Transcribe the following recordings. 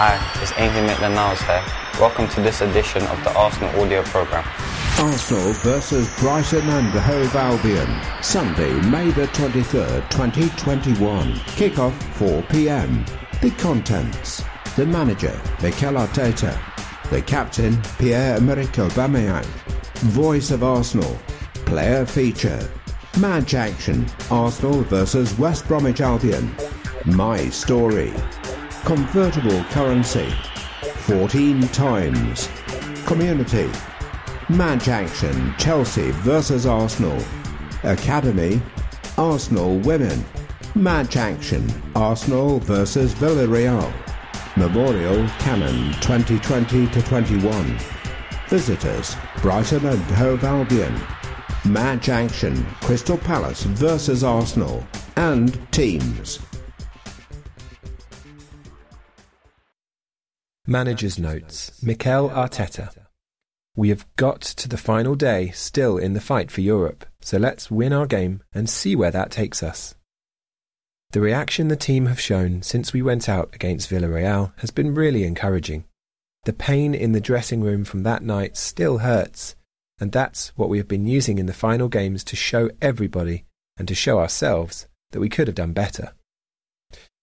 Hi, it's Ainsley Maitland-Niles here. Welcome to this edition of the Arsenal audio programme. Arsenal versus Brighton and the Hove Albion. Sunday, May the 23rd, 2021. Kickoff 4pm. The contents. The manager, Mikel Arteta. The captain, Pierre-Emerick Aubameyang. Voice of Arsenal. Player feature. Match action. Arsenal versus West Bromwich Albion. My story. Convertible currency. 14 times. Community. Match action Chelsea versus Arsenal. Academy Arsenal women. Match action Arsenal versus Villarreal. Memorial Canon 2020 to 21. Visitors Brighton and Hove Albion. Match action Crystal Palace versus Arsenal. And teams. Manager's Notes Mikel Arteta we have got to the final day still in the fight for Europe, so let's win our game and see where that takes us. The reaction the team have shown since we went out against Villarreal has been really encouraging. The pain in the dressing room from that night still hurts, and that's what we have been using in the final games to show everybody and to show ourselves that we could have done better.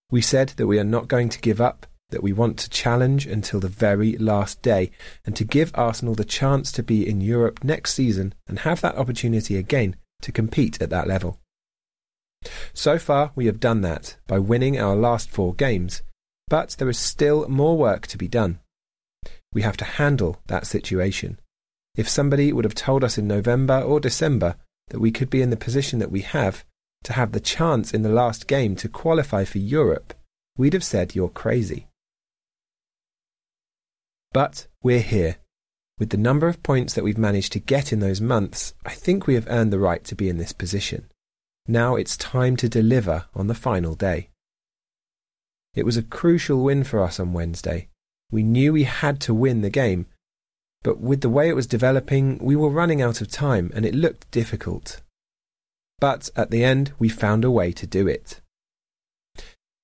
We said that we are not going to give up that we want to challenge until the very last day and to give Arsenal the chance to be in Europe next season and have that opportunity again to compete at that level. So far, we have done that by winning our last four games, but there is still more work to be done. We have to handle that situation. If somebody would have told us in November or December that we could be in the position that we have, to have the chance in the last game to qualify for Europe, we'd have said you're crazy. But we're here. With the number of points that we've managed to get in those months, I think we have earned the right to be in this position. Now it's time to deliver on the final day. It was a crucial win for us on Wednesday. We knew we had to win the game, but with the way it was developing, we were running out of time and it looked difficult. But at the end, we found a way to do it.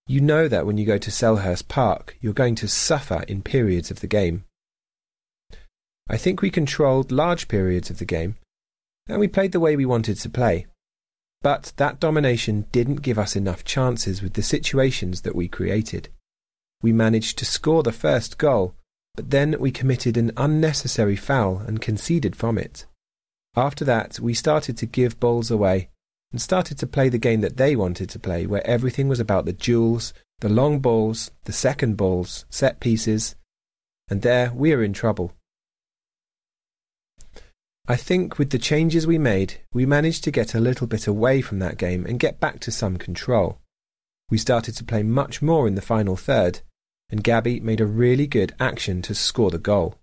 You know that when you go to Selhurst Park, you're going to suffer in periods of the game. I think we controlled large periods of the game, and we played the way we wanted to play. But that domination didn't give us enough chances with the situations that we created. We managed to score the first goal, but then we committed an unnecessary foul and conceded from it. After that, we started to give balls away and started to play the game that they wanted to play, where everything was about the duels, the long balls, the second balls, set pieces, and there we are in trouble. I think with the changes we made, we managed to get a little bit away from that game and get back to some control. We started to play much more in the final third, and Gabby made a really good action to score the goal.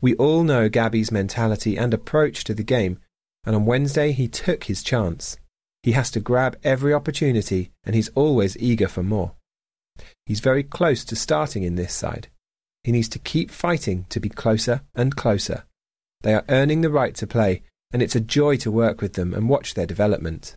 We all know Gabby's mentality and approach to the game, and on Wednesday he took his chance. He has to grab every opportunity, and he's always eager for more. He's very close to starting in this side. He needs to keep fighting to be closer and closer. They are earning the right to play, and it's a joy to work with them and watch their development.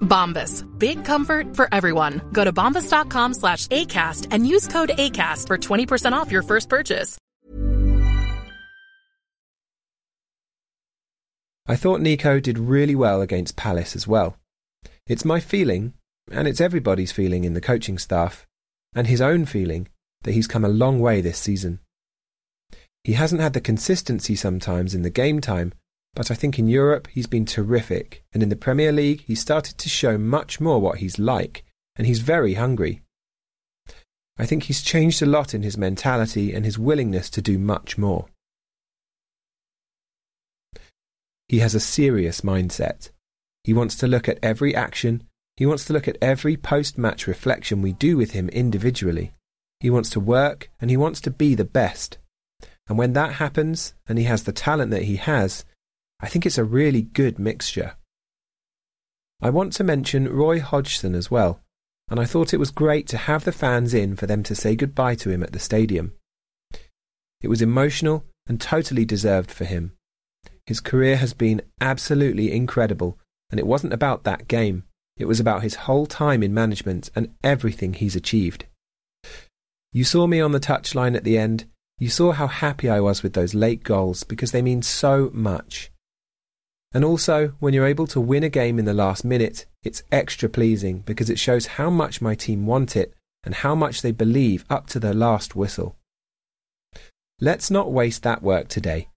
Bombas. Big comfort for everyone. Go to bombas.com slash ACAST and use code ACAST for 20% off your first purchase. I thought Nico did really well against Palace as well. It's my feeling, and it's everybody's feeling in the coaching staff, and his own feeling, that he's come a long way this season. He hasn't had the consistency sometimes in the game time, but I think in Europe he's been terrific, and in the Premier League he's started to show much more what he's like, and he's very hungry. I think he's changed a lot in his mentality and his willingness to do much more. He has a serious mindset. He wants to look at every action, he wants to look at every post match reflection we do with him individually. He wants to work and he wants to be the best. And when that happens, and he has the talent that he has, I think it's a really good mixture. I want to mention Roy Hodgson as well, and I thought it was great to have the fans in for them to say goodbye to him at the stadium. It was emotional and totally deserved for him. His career has been absolutely incredible, and it wasn't about that game. It was about his whole time in management and everything he's achieved. You saw me on the touchline at the end. You saw how happy I was with those late goals because they mean so much. And also, when you're able to win a game in the last minute, it's extra pleasing because it shows how much my team want it and how much they believe up to the last whistle. Let's not waste that work today.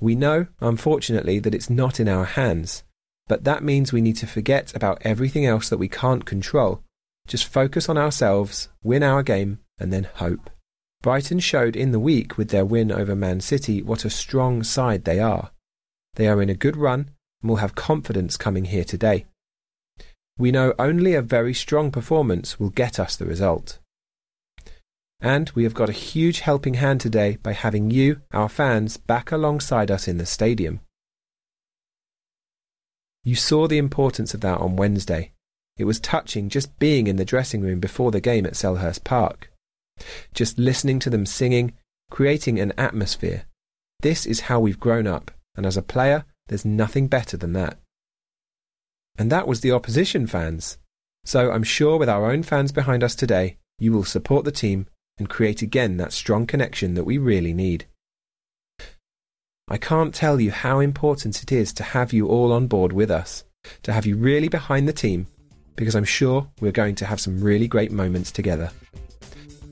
We know, unfortunately, that it's not in our hands, but that means we need to forget about everything else that we can't control. Just focus on ourselves, win our game, and then hope. Brighton showed in the week with their win over Man City what a strong side they are. They are in a good run and will have confidence coming here today. We know only a very strong performance will get us the result. And we have got a huge helping hand today by having you, our fans, back alongside us in the stadium. You saw the importance of that on Wednesday. It was touching just being in the dressing room before the game at Selhurst Park. Just listening to them singing, creating an atmosphere. This is how we've grown up, and as a player, there's nothing better than that. And that was the opposition fans. So I'm sure with our own fans behind us today, you will support the team and create again that strong connection that we really need. I can't tell you how important it is to have you all on board with us, to have you really behind the team, because I'm sure we're going to have some really great moments together.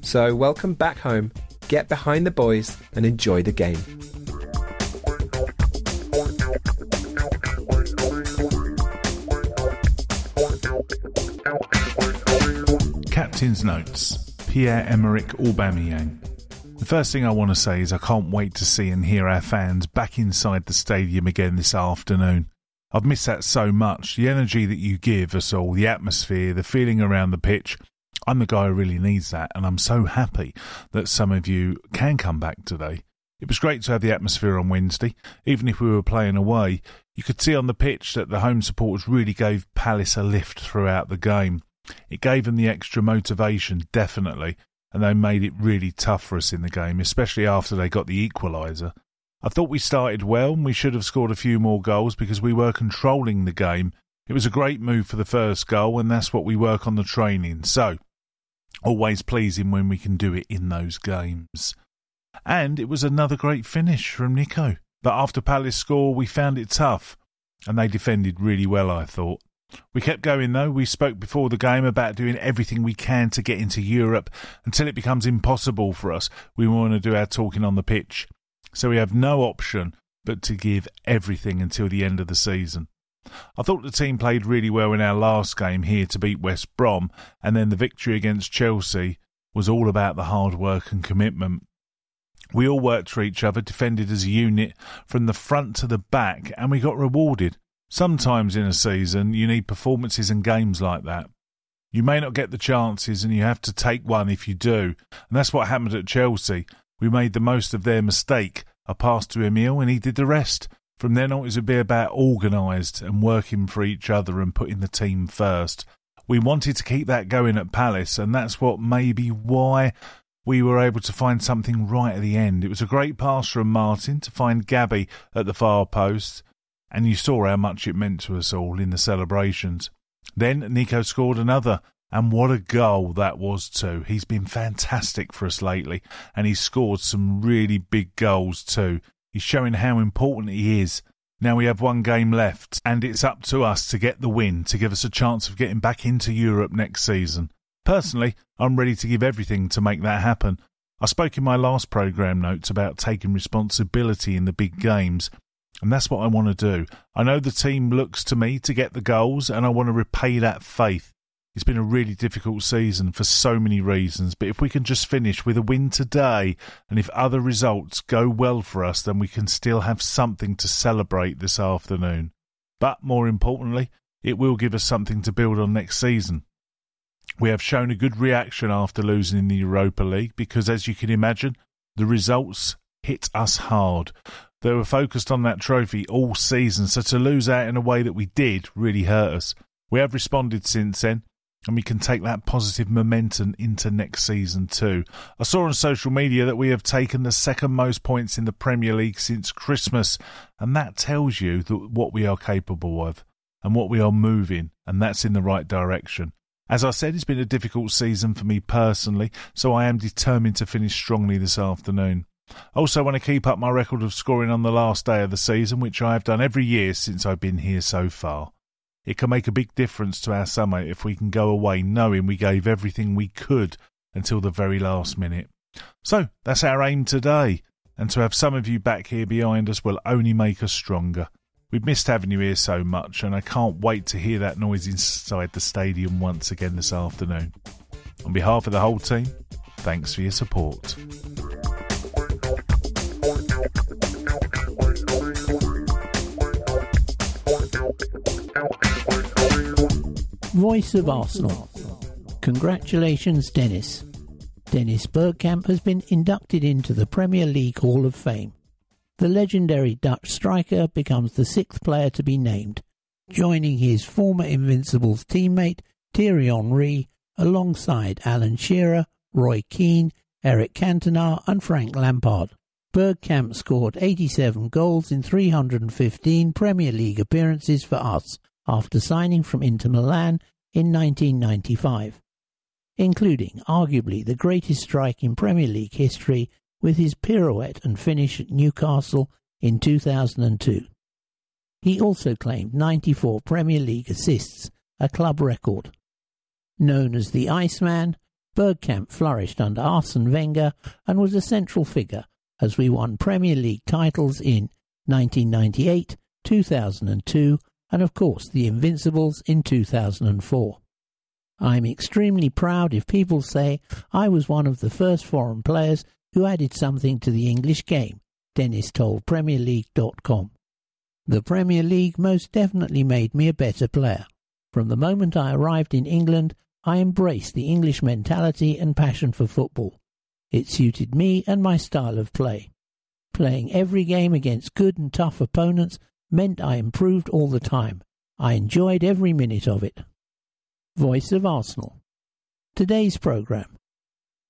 So, welcome back home, get behind the boys, and enjoy the game. Captain's Notes Pierre-Emerick Aubameyang. The first thing I want to say is I can't wait to see and hear our fans back inside the stadium again this afternoon. I've missed that so much. The energy that you give us all, the atmosphere, the feeling around the pitch. I'm the guy who really needs that, and I'm so happy that some of you can come back today. It was great to have the atmosphere on Wednesday. Even if we were playing away, you could see on the pitch that the home supporters really gave Palace a lift throughout the game. It gave them the extra motivation, definitely, and they made it really tough for us in the game, especially after they got the equaliser. I thought we started well and we should have scored a few more goals because we were controlling the game. It was a great move for the first goal, and that's what we work on the training. So, always pleasing when we can do it in those games. And it was another great finish from Nico. But after Palace score, we found it tough, and they defended really well, I thought. We kept going though. We spoke before the game about doing everything we can to get into Europe until it becomes impossible for us. We want to do our talking on the pitch. So we have no option but to give everything until the end of the season. I thought the team played really well in our last game here to beat West Brom, and then the victory against Chelsea was all about the hard work and commitment. We all worked for each other, defended as a unit from the front to the back, and we got rewarded. Sometimes in a season, you need performances and games like that. You may not get the chances, and you have to take one if you do. And that's what happened at Chelsea. We made the most of their mistake. I passed to Emile, and he did the rest. From then on, it would be about organised and working for each other and putting the team first. We wanted to keep that going at Palace, and that's what maybe why we were able to find something right at the end. It was a great pass from Martin to find Gabby at the far post and you saw how much it meant to us all in the celebrations. Then Nico scored another, and what a goal that was too. He's been fantastic for us lately, and he's scored some really big goals too. He's showing how important he is. Now we have one game left, and it's up to us to get the win to give us a chance of getting back into Europe next season. Personally, I'm ready to give everything to make that happen. I spoke in my last programme notes about taking responsibility in the big games, and that's what I want to do. I know the team looks to me to get the goals, and I want to repay that faith. It's been a really difficult season for so many reasons, but if we can just finish with a win today, and if other results go well for us, then we can still have something to celebrate this afternoon. But more importantly, it will give us something to build on next season. We have shown a good reaction after losing in the Europa League because, as you can imagine, the results hit us hard. They were focused on that trophy all season, so to lose out in a way that we did really hurt us. We have responded since then, and we can take that positive momentum into next season too. I saw on social media that we have taken the second most points in the Premier League since Christmas, and that tells you that what we are capable of and what we are moving, and that's in the right direction. As I said, it's been a difficult season for me personally, so I am determined to finish strongly this afternoon. Also, want to keep up my record of scoring on the last day of the season, which I have done every year since I've been here so far. It can make a big difference to our summer if we can go away knowing we gave everything we could until the very last minute. So, that's our aim today, and to have some of you back here behind us will only make us stronger. We've missed having you here so much, and I can't wait to hear that noise inside the stadium once again this afternoon. On behalf of the whole team, thanks for your support. Voice of Arsenal. Congratulations, Dennis. Dennis Bergkamp has been inducted into the Premier League Hall of Fame. The legendary Dutch striker becomes the sixth player to be named, joining his former Invincibles teammate Thierry Henry alongside Alan Shearer, Roy Keane, Eric Cantona and Frank Lampard. Bergkamp scored 87 goals in 315 Premier League appearances for us after signing from Inter Milan in 1995, including arguably the greatest strike in Premier League history with his pirouette and finish at Newcastle in 2002. He also claimed 94 Premier League assists, a club record. Known as the Iceman, Bergkamp flourished under Arsene Wenger and was a central figure as we won Premier League titles in 1998, 2002, and of course the Invincibles in 2004. I'm extremely proud if people say I was one of the first foreign players who added something to the English game, Dennis told PremierLeague.com. The Premier League most definitely made me a better player. From the moment I arrived in England, I embraced the English mentality and passion for football. It suited me and my style of play. Playing every game against good and tough opponents meant I improved all the time. I enjoyed every minute of it. Voice of Arsenal. Today's programme.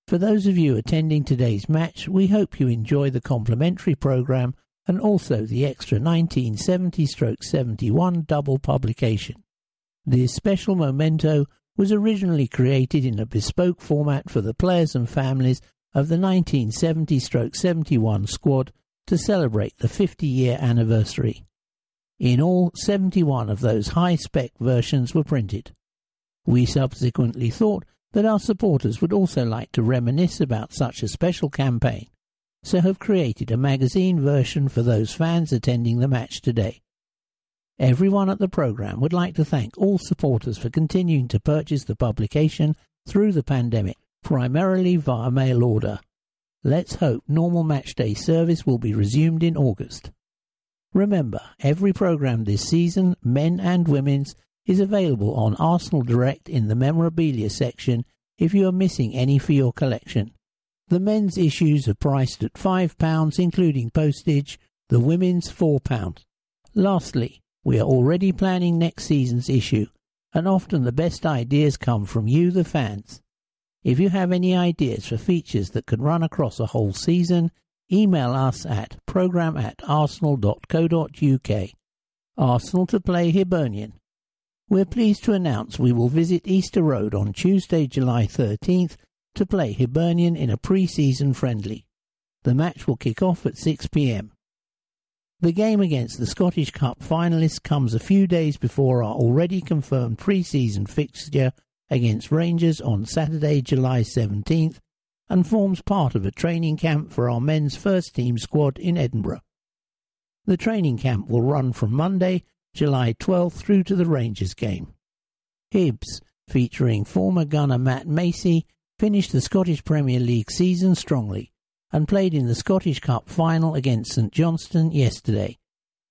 For those of you attending today's match, we hope you enjoy the complimentary programme and also the extra 1970 71 double publication. This special memento was originally created in a bespoke format for the players and families of the 1970 stroke 71 squad to celebrate the 50 year anniversary. In all, 71 of those high spec versions were printed. We subsequently thought that our supporters would also like to reminisce about such a special campaign, so have created a magazine version for those fans attending the match today. Everyone at the programme would like to thank all supporters for continuing to purchase the publication through the pandemic, primarily via mail order. Let's hope normal matchday service will be resumed in August. Remember, every programme this season, men and women's, is available on Arsenal Direct in the memorabilia section if you are missing any for your collection. The men's issues are priced at £5, including postage, the women's £4. Lastly, we are already planning next season's issue, and often the best ideas come from you, the fans. If you have any ideas for features that could run across a whole season, email us at program at arsenal.co.uk. Arsenal to play Hibernian. We're pleased to announce we will visit Easter Road on Tuesday, July 13th to play Hibernian in a pre-season friendly. The match will kick off at 6pm. The game against the Scottish Cup finalists comes a few days before our already confirmed pre-season fixture against Rangers on Saturday, July 17th and forms part of a training camp for our men's first team squad in Edinburgh. The training camp will run from Monday, July 12th through to the Rangers game. Hibs, featuring former gunner Matt Macey, finished the Scottish Premier League season strongly and played in the Scottish Cup final against St Johnstone yesterday,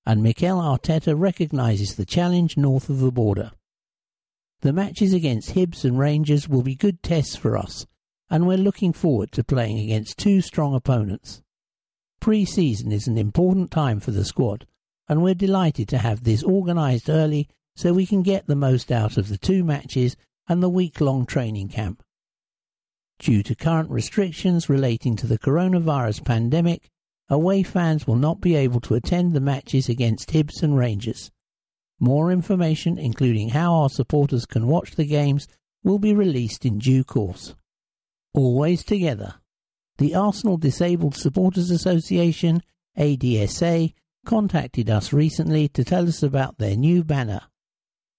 and Mikel Arteta recognises the challenge north of the border. The matches against Hibs and Rangers will be good tests for us, and we're looking forward to playing against two strong opponents. Pre season is an important time for the squad, and we're delighted to have this organised early so we can get the most out of the two matches and the week long training camp. Due to current restrictions relating to the coronavirus pandemic, away fans will not be able to attend the matches against Hibs and Rangers. More information, including how our supporters can watch the games, will be released in due course. Always together. The Arsenal Disabled Supporters Association, ADSA, contacted us recently to tell us about their new banner.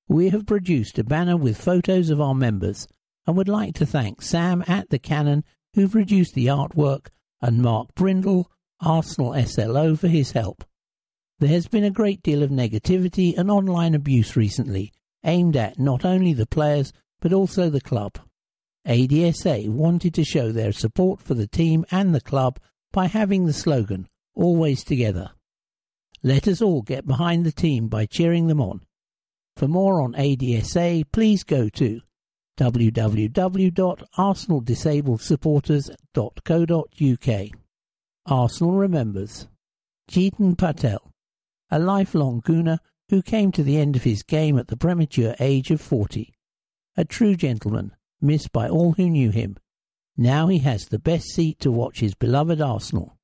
We have produced a banner with photos of our members and would like to thank Sam at the Cannon who produced the artwork and Mark Brindle, Arsenal SLO, for his help. There has been a great deal of negativity and online abuse recently, aimed at not only the players but also the club. ADSA wanted to show their support for the team and the club by having the slogan, Always Together. Let us all get behind the team by cheering them on. For more on ADSA, please go to www.arsenaldisabledsupporters.co.uk. Arsenal remembers Jeetan Patel, a lifelong Gooner who came to the end of his game at the premature age of 40. A true gentleman, missed by all who knew him. Now he has the best seat to watch his beloved Arsenal.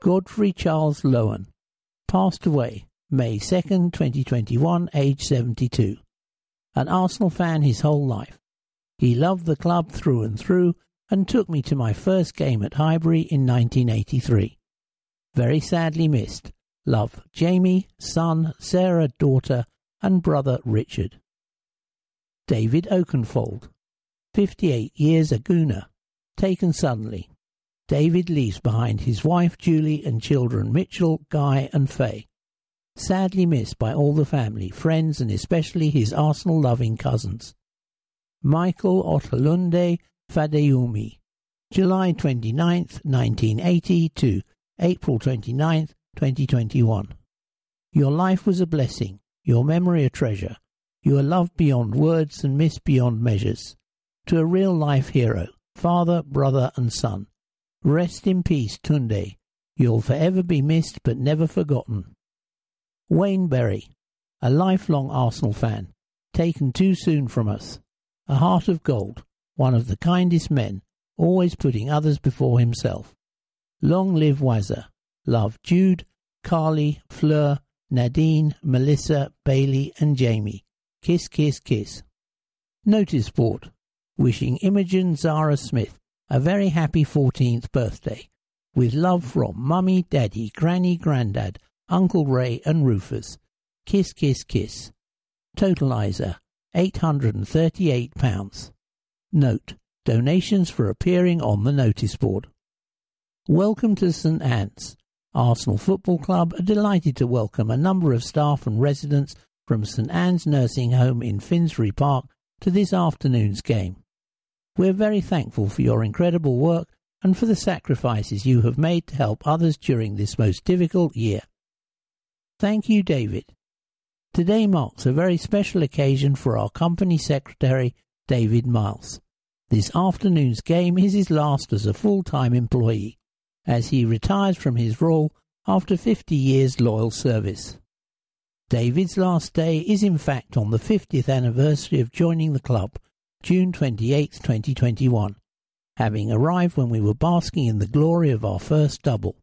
Godfrey Charles Lowen passed away May 2nd, 2021, age 72 an Arsenal fan his whole life. He loved the club through and through and took me to my first game at Highbury in 1983. Very sadly missed. Love Jamie, son, Sarah, daughter, and brother Richard. David Oakenfold, 58 years a Gooner, taken suddenly. David leaves behind his wife Julie and children Mitchell, Guy, and Faye sadly missed by all the family, friends, and especially his Arsenal loving cousins. Michael Otalunde Fadeyumi, July 29th, 1980 to April 29th, 2021. Your life was a blessing, your memory a treasure. You are loved beyond words and missed beyond measures. To a real life hero, father, brother, and son. Rest in peace, Tunde. You'll forever be missed but never forgotten. Wayne Berry, a lifelong Arsenal fan, taken too soon from us. A heart of gold, one of the kindest men, always putting others before himself. Long live Wazza. Love Jude, Carly, Fleur, Nadine, Melissa, Bailey, and Jamie. Kiss, kiss, kiss. Notice board. Wishing Imogen Zara Smith a very happy 14th birthday. With love from Mummy, Daddy, Granny, Grandad, Uncle Ray, and Rufus. Kiss, kiss, kiss. Totalizer £838. Note Donations for appearing on the notice board. Welcome to St Anne's. Arsenal Football Club are delighted to welcome a number of staff and residents from St Anne's Nursing Home in Finsbury Park to this afternoon's game. We're very thankful for your incredible work and for the sacrifices you have made to help others during this most difficult year. Thank you, David. Today marks a very special occasion for our company secretary, David Miles. This afternoon's game is his last as a full-time employee, as he retires from his role after 50 years loyal service. David's last day is in fact on the 50th anniversary of joining the club, June 28, 2021, having arrived when we were basking in the glory of our first double.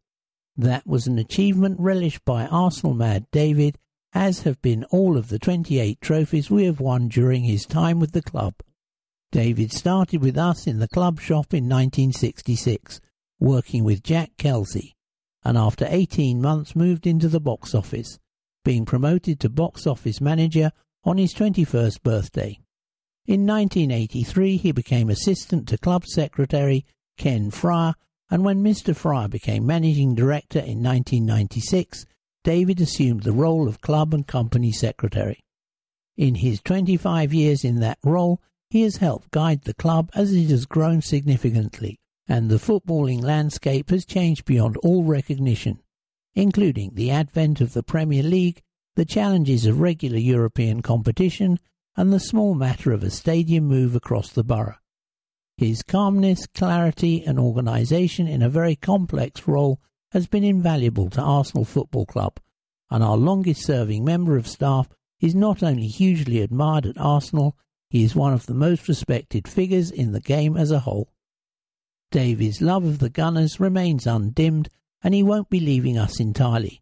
That was an achievement relished by Arsenal mad David, as have been all of the 28 trophies we have won during his time with the club. David started with us in the club shop in 1966, working with Jack Kelsey, and after 18 months moved into the box office being promoted to box office manager on his 21st birthday. In 1983, he became assistant to club secretary Ken Friar, and when Mr. Friar became managing director in 1996, David assumed the role of club and company secretary. In his 25 years in that role, he has helped guide the club as it has grown significantly, and the footballing landscape has changed beyond all recognition including the advent of the Premier League, the challenges of regular European competition, and the small matter of a stadium move across the borough. His calmness, clarity, and organisation in a very complex role has been invaluable to Arsenal Football Club, and our longest serving member of staff is not only hugely admired at Arsenal, he is one of the most respected figures in the game as a whole. Davies' love of the Gunners remains undimmed and he won't be leaving us entirely.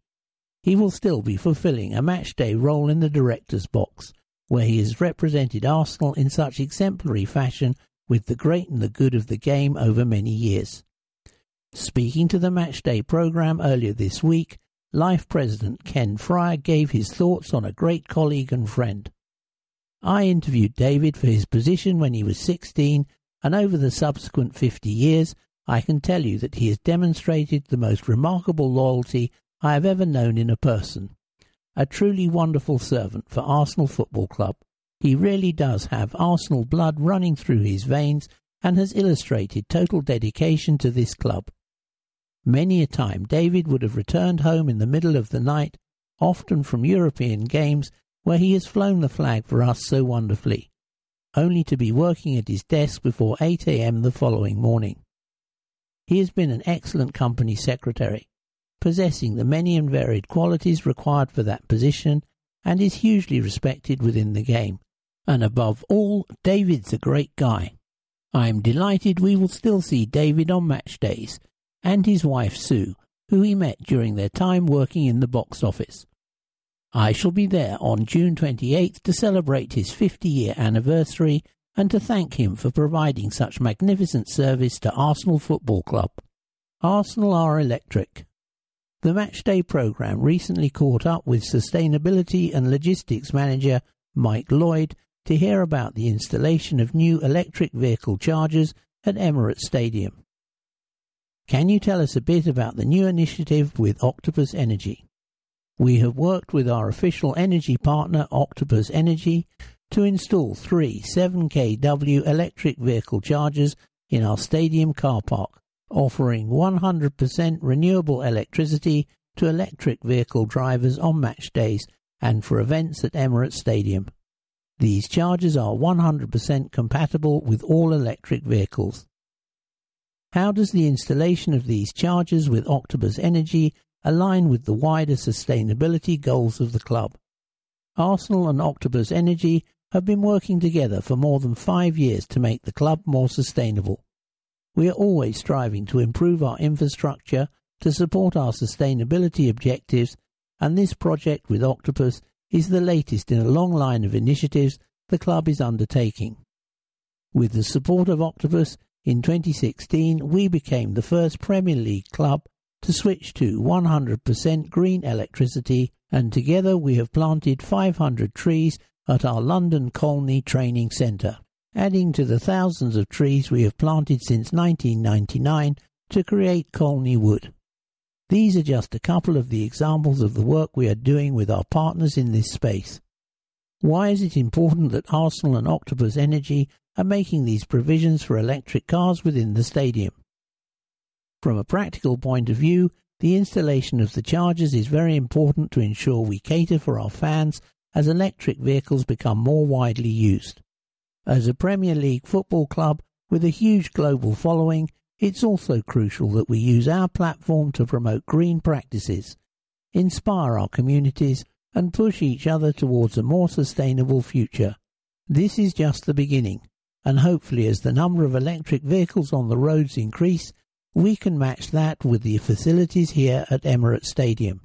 He will still be fulfilling a matchday role in the director's box, where he has represented Arsenal in such exemplary fashion with the great and the good of the game over many years. Speaking to the matchday programme earlier this week, Life President Ken Friar gave his thoughts on a great colleague and friend. I interviewed David for his position when he was 16, and over the subsequent 50 years I can tell you that he has demonstrated the most remarkable loyalty I have ever known in a person. A truly wonderful servant for Arsenal Football Club. He really does have Arsenal blood running through his veins and has illustrated total dedication to this club. Many a time David would have returned home in the middle of the night, often from European games where he has flown the flag for us so wonderfully, only to be working at his desk before 8 a.m. the following morning. He has been an excellent company secretary, possessing the many and varied qualities required for that position, and is hugely respected within the game. And above all, David's a great guy. I am delighted we will still see David on match days, and his wife Sue, who he met during their time working in the box office. I shall be there on June 28th to celebrate his 50 year anniversary and to thank him for providing such magnificent service to Arsenal Football Club. Arsenal are electric. The Matchday programme recently caught up with Sustainability and Logistics Manager Mike Lloyd to hear about the installation of new electric vehicle chargers at Emirates Stadium. Can you tell us a bit about the new initiative with Octopus Energy? We have worked with our official energy partner, Octopus Energy, to install three 7kW electric vehicle chargers in our stadium car park, offering 100% renewable electricity to electric vehicle drivers on match days and for events at Emirates Stadium. These chargers are 100% compatible with all electric vehicles. How does the installation of these chargers with Octopus Energy align with the wider sustainability goals of the club? Arsenal and Octopus Energy have been working together for more than five years to make the club more sustainable. We are always striving to improve our infrastructure to support our sustainability objectives, and this project with Octopus is the latest in a long line of initiatives the club is undertaking. With the support of Octopus, in 2016 we became the first Premier League club to switch to 100% green electricity, and together we have planted 500 trees at our London Colney Training Centre, adding to the thousands of trees we have planted since 1999 to create Colney Wood. These are just a couple of the examples of the work we are doing with our partners in this space. Why is it important that Arsenal and Octopus Energy are making these provisions for electric cars within the stadium? From a practical point of view, the installation of the chargers is very important to ensure we cater for our fans as electric vehicles become more widely used. As a Premier League football club with a huge global following, it's also crucial that we use our platform to promote green practices, inspire our communities, and push each other towards a more sustainable future. This is just the beginning, and hopefully, as the number of electric vehicles on the roads increase, we can match that with the facilities here at Emirates Stadium.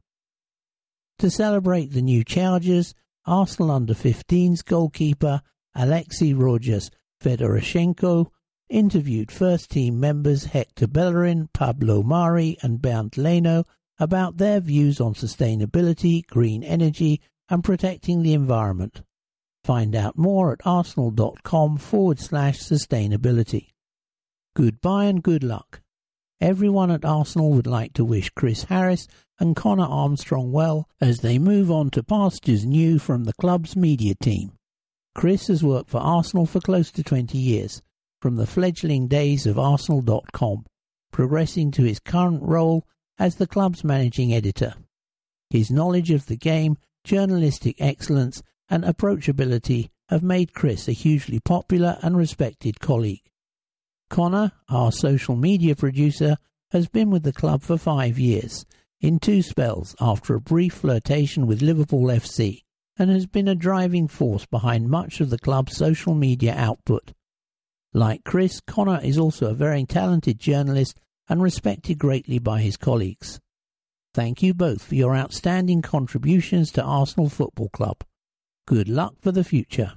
To celebrate the new chargers, Arsenal under 15s goalkeeper Alexei Rogers Fedoroshenko interviewed first team members Hector Bellerin, Pablo Mari, and Bernd Leno about their views on sustainability, green energy, and protecting the environment. Find out more at arsenal.com forward slash sustainability. Goodbye and good luck. Everyone at Arsenal would like to wish Chris Harris and Connor Armstrong well as they move on to pastures new from the club's media team. Chris has worked for Arsenal for close to 20 years, from the fledgling days of Arsenal.com, progressing to his current role as the club's managing editor. His knowledge of the game, journalistic excellence, and approachability have made Chris a hugely popular and respected colleague. Connor, our social media producer, has been with the club for five years, in two spells after a brief flirtation with Liverpool FC, and has been a driving force behind much of the club's social media output. Like Chris, Connor is also a very talented journalist and respected greatly by his colleagues. Thank you both for your outstanding contributions to Arsenal Football Club. Good luck for the future.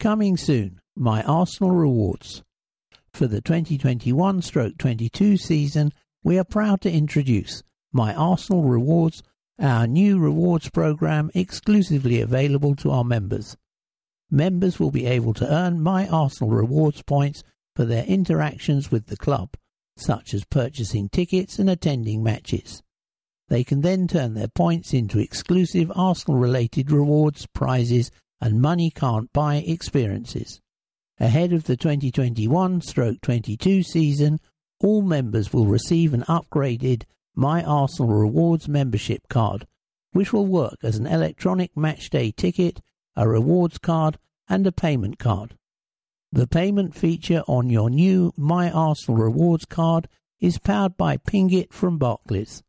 Coming soon, my Arsenal rewards. For the 2021 stroke 22 season, we are proud to introduce My Arsenal Rewards, our new rewards program exclusively available to our members. Members will be able to earn My Arsenal Rewards points for their interactions with the club, such as purchasing tickets and attending matches. They can then turn their points into exclusive Arsenal related rewards, prizes, and money can't buy experiences. Ahead of the 2021 stroke 22 season, all members will receive an upgraded My Arsenal Rewards membership card, which will work as an electronic matchday ticket, a rewards card, and a payment card. The payment feature on your new My Arsenal Rewards card is powered by Pingit from Barclays.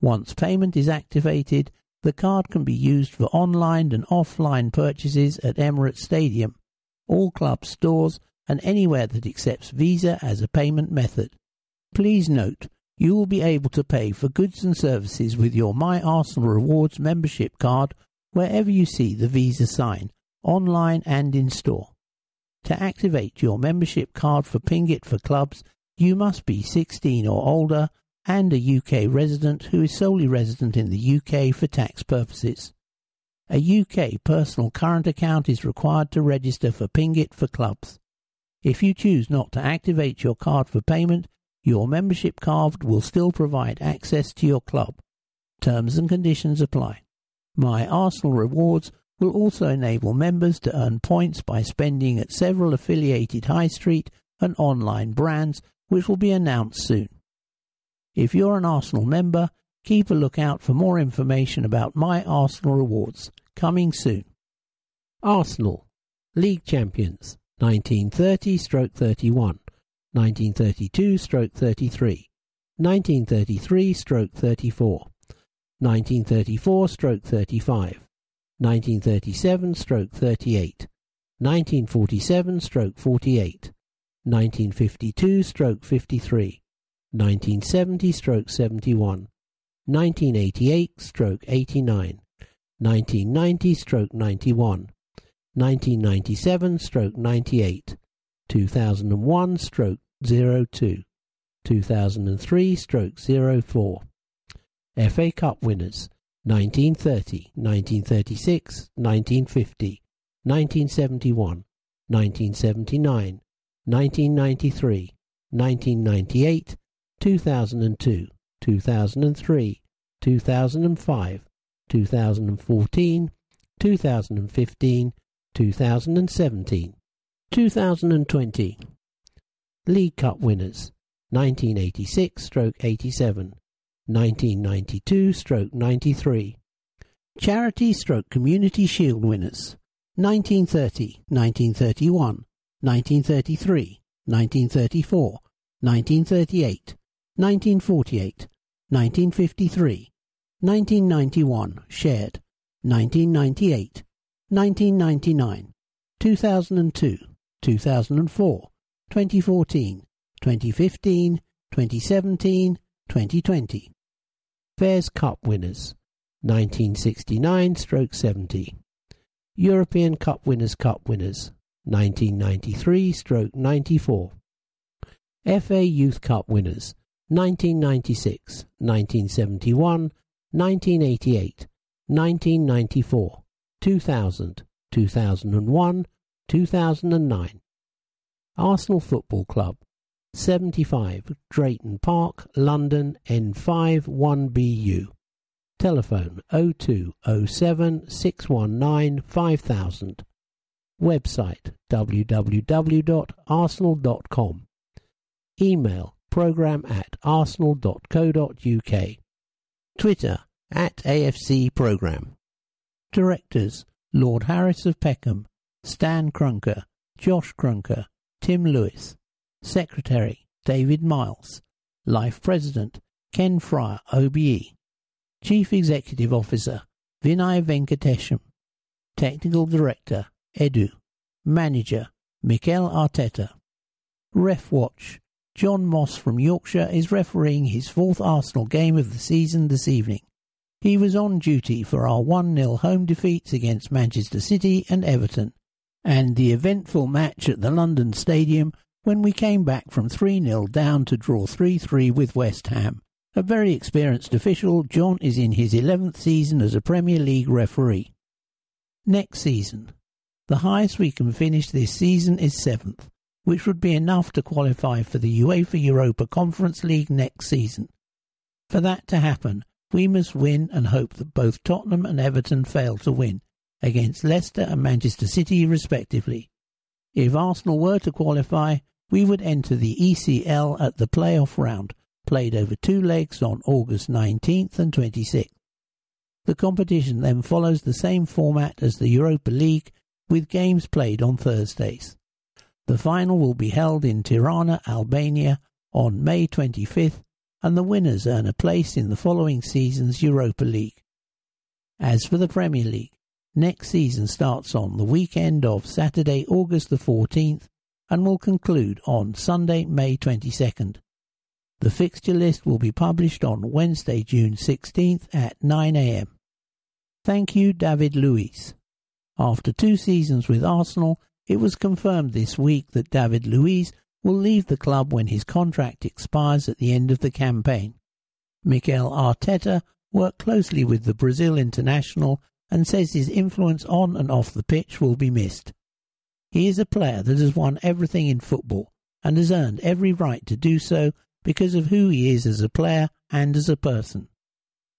Once payment is activated, the card can be used for online and offline purchases at Emirates Stadium all club stores, and anywhere that accepts Visa as a payment method. Please note, you will be able to pay for goods and services with your My Arsenal Rewards membership card wherever you see the Visa sign, online and in store. To activate your membership card for Pingit for clubs, you must be 16 or older and a UK resident who is solely resident in the UK for tax purposes. A UK personal current account is required to register for Pingit for clubs. If you choose not to activate your card for payment, your membership card will still provide access to your club. Terms and conditions apply. My Arsenal rewards will also enable members to earn points by spending at several affiliated high street and online brands, which will be announced soon. If you're an Arsenal member, keep a lookout for more information about My Arsenal rewards coming soon. Arsenal, League Champions, 1930 stroke 31. 1932 stroke 33, 1933 stroke 34, 1934 stroke 35, 1937 stroke 38, 1947 stroke 48, 1952 stroke 53, 1970 stroke 71, 1988 stroke 89, 1990 stroke 91, 1997 stroke 98, 2001 stroke 02, 2003 stroke 04. FA Cup winners 1930, 1936, 1950, 1971, 1979, 1993, 1998, 2002, 2003, 2005, 2014, 2015, 2017, 2020. League Cup winners 1986 stroke 87, 1992 stroke 93. Charity stroke Community Shield winners 1930, 1931, 1933, 1934, 1938, 1948, 1953, 1991 shared, 1998, 1999, 2002, 2004, 2014, 2015, 2017, 2020. Fairs Cup winners 1969 stroke 70. European Cup Winners' Cup winners 1993 stroke 94. FA Youth Cup winners 1996, 1971, 1988, 1994, 2000, 2001, 2009. Arsenal Football Club 75 Drayton Park, London N5 1BU. Telephone 0207 619 5000. Website www.arsenal.com. Email program at arsenal.co.uk. Twitter at AFC Program. Directors Lord Harris of Peckham, Stan Kroenke, Josh Kroenke, Tim Lewis. Secretary David Miles. Life President Ken Friar, OBE. Chief Executive Officer Vinay Venkatesham. Technical Director Edu. Manager Mikel Arteta. Ref Watch John Moss from Yorkshire is refereeing his fourth Arsenal game of the season this evening. He was on duty for our 1 0 home defeats against Manchester City and Everton, and the eventful match at the London Stadium when we came back from 3 0 down to draw 3 3 with West Ham. A very experienced official, John is in his 11th season as a Premier League referee. Next season. The highest we can finish this season is 7th, which would be enough to qualify for the UEFA Europa Conference League next season. For that to happen, we must win and hope that both Tottenham and Everton fail to win against Leicester and Manchester City respectively. If Arsenal were to qualify, we would enter the ECL at the playoff round, played over two legs on August 19th and 26th. The competition then follows the same format as the Europa League, with games played on Thursdays. The final will be held in Tirana, Albania, on May 25th, and the winners earn a place in the following season's Europa League. As for the Premier League, next season starts on the weekend of Saturday, August the 14th, and will conclude on Sunday, May 22nd. The fixture list will be published on Wednesday, June 16th at 9am. Thank you, David Luiz. After two seasons with Arsenal, it was confirmed this week that David Luiz will leave the club when his contract expires at the end of the campaign. Mikel Arteta worked closely with the Brazil international and says his influence on and off the pitch will be missed. He is a player that has won everything in football and has earned every right to do so because of who he is as a player and as a person.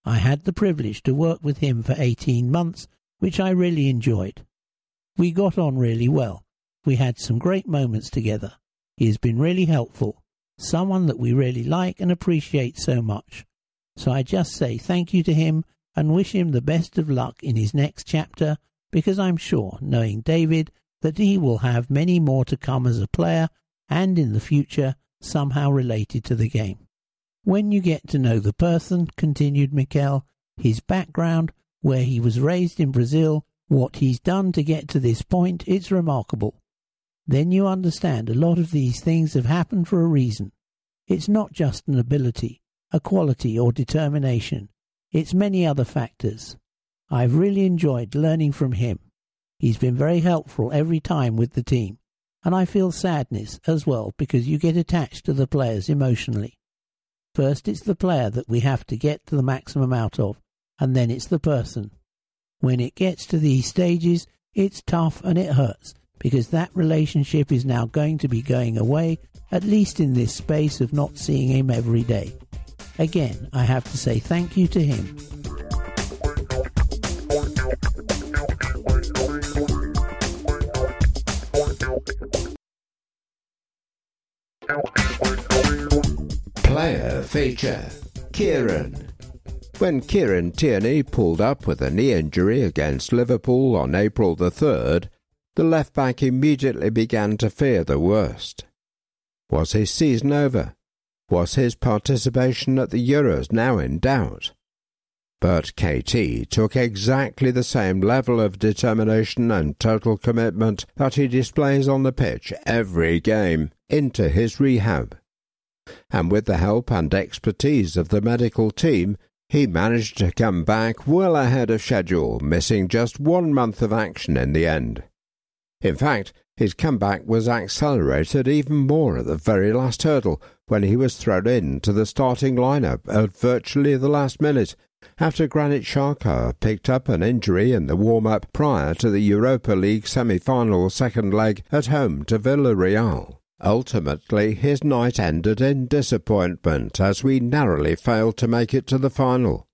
I had the privilege to work with him for 18 months, which I really enjoyed. We got on really well. We had some great moments together. He has been really helpful, someone that we really like and appreciate so much. So I just say thank you to him and wish him the best of luck in his next chapter because I'm sure, knowing David, that he will have many more to come as a player and in the future somehow related to the game. When you get to know the person, continued Mikel, his background, where he was raised in Brazil, what he's done to get to this point, it's remarkable. Then you understand a lot of these things have happened for a reason. It's not just an ability, a quality or determination. It's many other factors. I've really enjoyed learning from him. He's been very helpful every time with the team, and I feel sadness as well because you get attached to the players emotionally. First, it's the player that we have to get to the maximum out of, and then it's the person. When it gets to these stages, it's tough and it hurts because that relationship is now going to be going away, at least in this space of not seeing him every day. Again, I have to say thank you to him. Player feature Kieran. When Kieran Tierney pulled up with a knee injury against Liverpool on April the 3rd, the left back immediately began to fear the worst. Was his season over? Was his participation at the Euros now in doubt? But KT took exactly the same level of determination and total commitment that he displays on the pitch every game into his rehab. And with the help and expertise of the medical team, he managed to come back well ahead of schedule, missing just one month of action in the end. In fact, his comeback was accelerated even more at the very last hurdle when he was thrown into the starting lineup at virtually the last minute after Granit Xhaka picked up an injury in the warm-up prior to the Europa League semi-final second leg at home to Villarreal. Ultimately, his night ended in disappointment as we narrowly failed to make it to the final.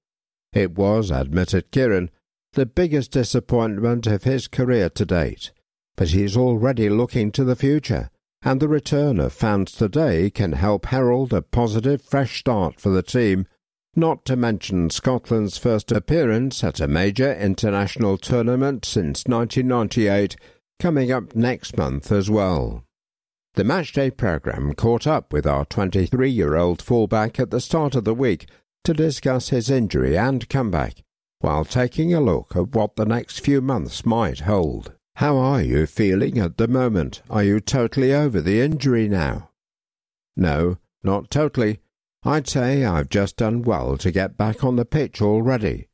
It was, admitted Kieran, the biggest disappointment of his career to date but he's already looking to the future, and the return of fans today can help herald a positive fresh start for the team, not to mention Scotland's first appearance at a major international tournament since 1998 coming up next month as well. The matchday programme caught up with our 23 year old fullback at the start of the week to discuss his injury and comeback, while taking a look at what the next few months might hold. How are you feeling at the moment? Are you totally over the injury now? No, not totally. I'd say I've just done well to get back on the pitch already.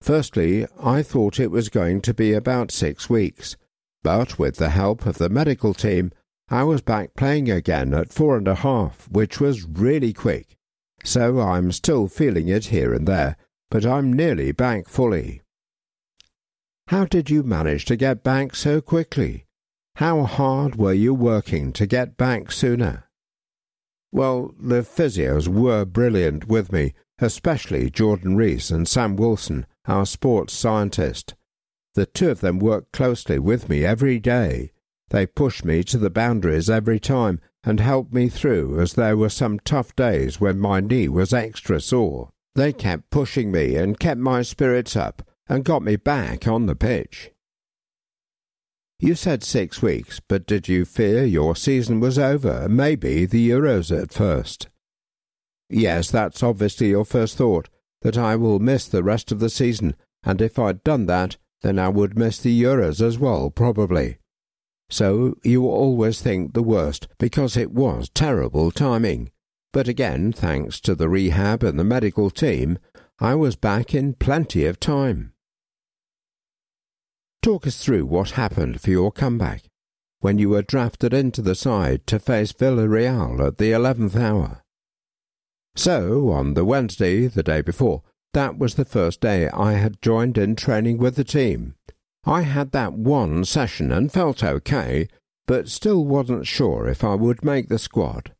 Firstly, I thought it was going to be about six weeks, but with the help of the medical team, I was back playing again at four and a half, which was really quick. So I'm still feeling it here and there, but I'm nearly back fully. How did you manage to get back so quickly? How hard were you working to get back sooner? Well, the physios were brilliant with me, especially Jordan Rees and Sam Wilson, our sports scientist. The two of them worked closely with me every day. They pushed me to the boundaries every time and helped me through as there were some tough days when my knee was extra sore. They kept pushing me and kept my spirits up and got me back on the pitch. You said six weeks, but did you fear your season was over, maybe the Euros at first? Yes, that's obviously your first thought, that I will miss the rest of the season, and if I'd done that, then I would miss the Euros as well, probably. So you always think the worst, because it was terrible timing. But again, thanks to the rehab and the medical team, I was back in plenty of time. Talk us through what happened for your comeback when you were drafted into the side to face Villarreal at the eleventh hour. So, on the Wednesday, the day before, that was the first day I had joined in training with the team. I had that one session and felt okay, but still wasn't sure if I would make the squad.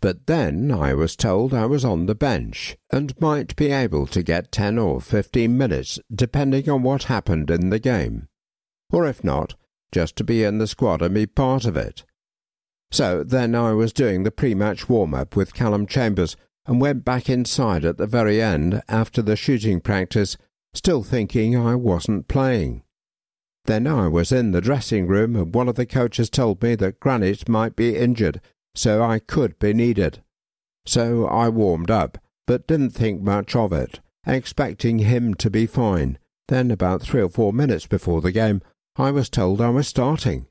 But then I was told I was on the bench and might be able to get ten or fifteen minutes depending on what happened in the game or if not, just to be in the squad and be part of it. So then I was doing the pre-match warm-up with Callum Chambers and went back inside at the very end after the shooting practice, still thinking I wasn't playing. Then I was in the dressing room and one of the coaches told me that Granit might be injured so I could be needed. So I warmed up, but didn't think much of it, expecting him to be fine. Then, about three or four minutes before the game, I was told I was starting.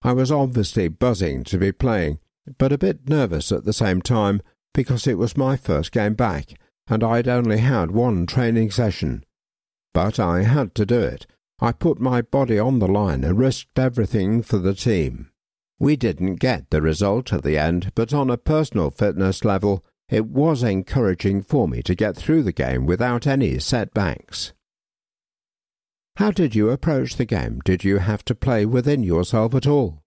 I was obviously buzzing to be playing, but a bit nervous at the same time because it was my first game back and I'd only had one training session. But I had to do it. I put my body on the line and risked everything for the team. We didn't get the result at the end, but on a personal fitness level, it was encouraging for me to get through the game without any setbacks. How did you approach the game? Did you have to play within yourself at all?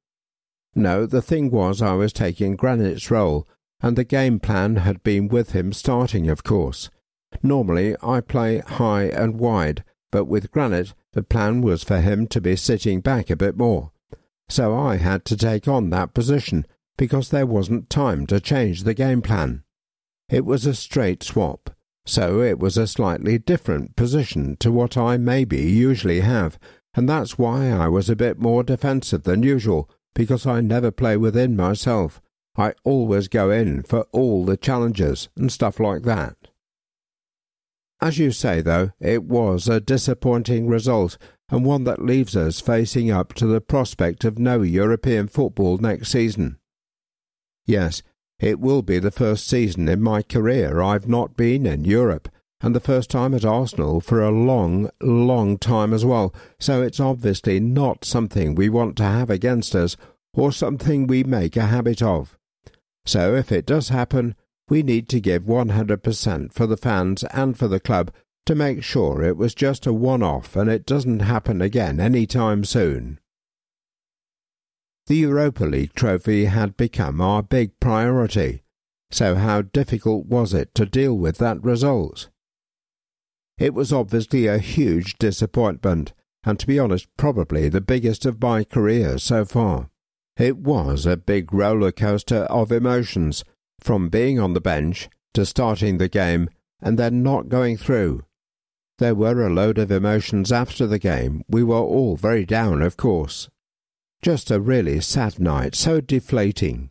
No, the thing was I was taking Granit's role, and the game plan had been with him starting, of course. Normally I play high and wide, but with Granit the plan was for him to be sitting back a bit more. So I had to take on that position, because there wasn't time to change the game plan. It was a straight swap, so it was a slightly different position to what I maybe usually have, and that's why I was a bit more defensive than usual, because I never play within myself. I always go in for all the challenges and stuff like that. As you say, though, it was a disappointing result and one that leaves us facing up to the prospect of no European football next season. Yes, it will be the first season in my career I've not been in Europe, and the first time at Arsenal for a long, long time as well, so it's obviously not something we want to have against us, or something we make a habit of. So if it does happen, we need to give 100% for the fans and for the club to make sure it was just a one-off and it doesn't happen again any time soon. The Europa League trophy had become our big priority, so how difficult was it to deal with that result? It was obviously a huge disappointment, and to be honest, probably the biggest of my career so far. It was a big roller coaster of emotions, from being on the bench to starting the game and then not going through. There were a load of emotions after the game. We were all very down, of course. Just a really sad night, so deflating.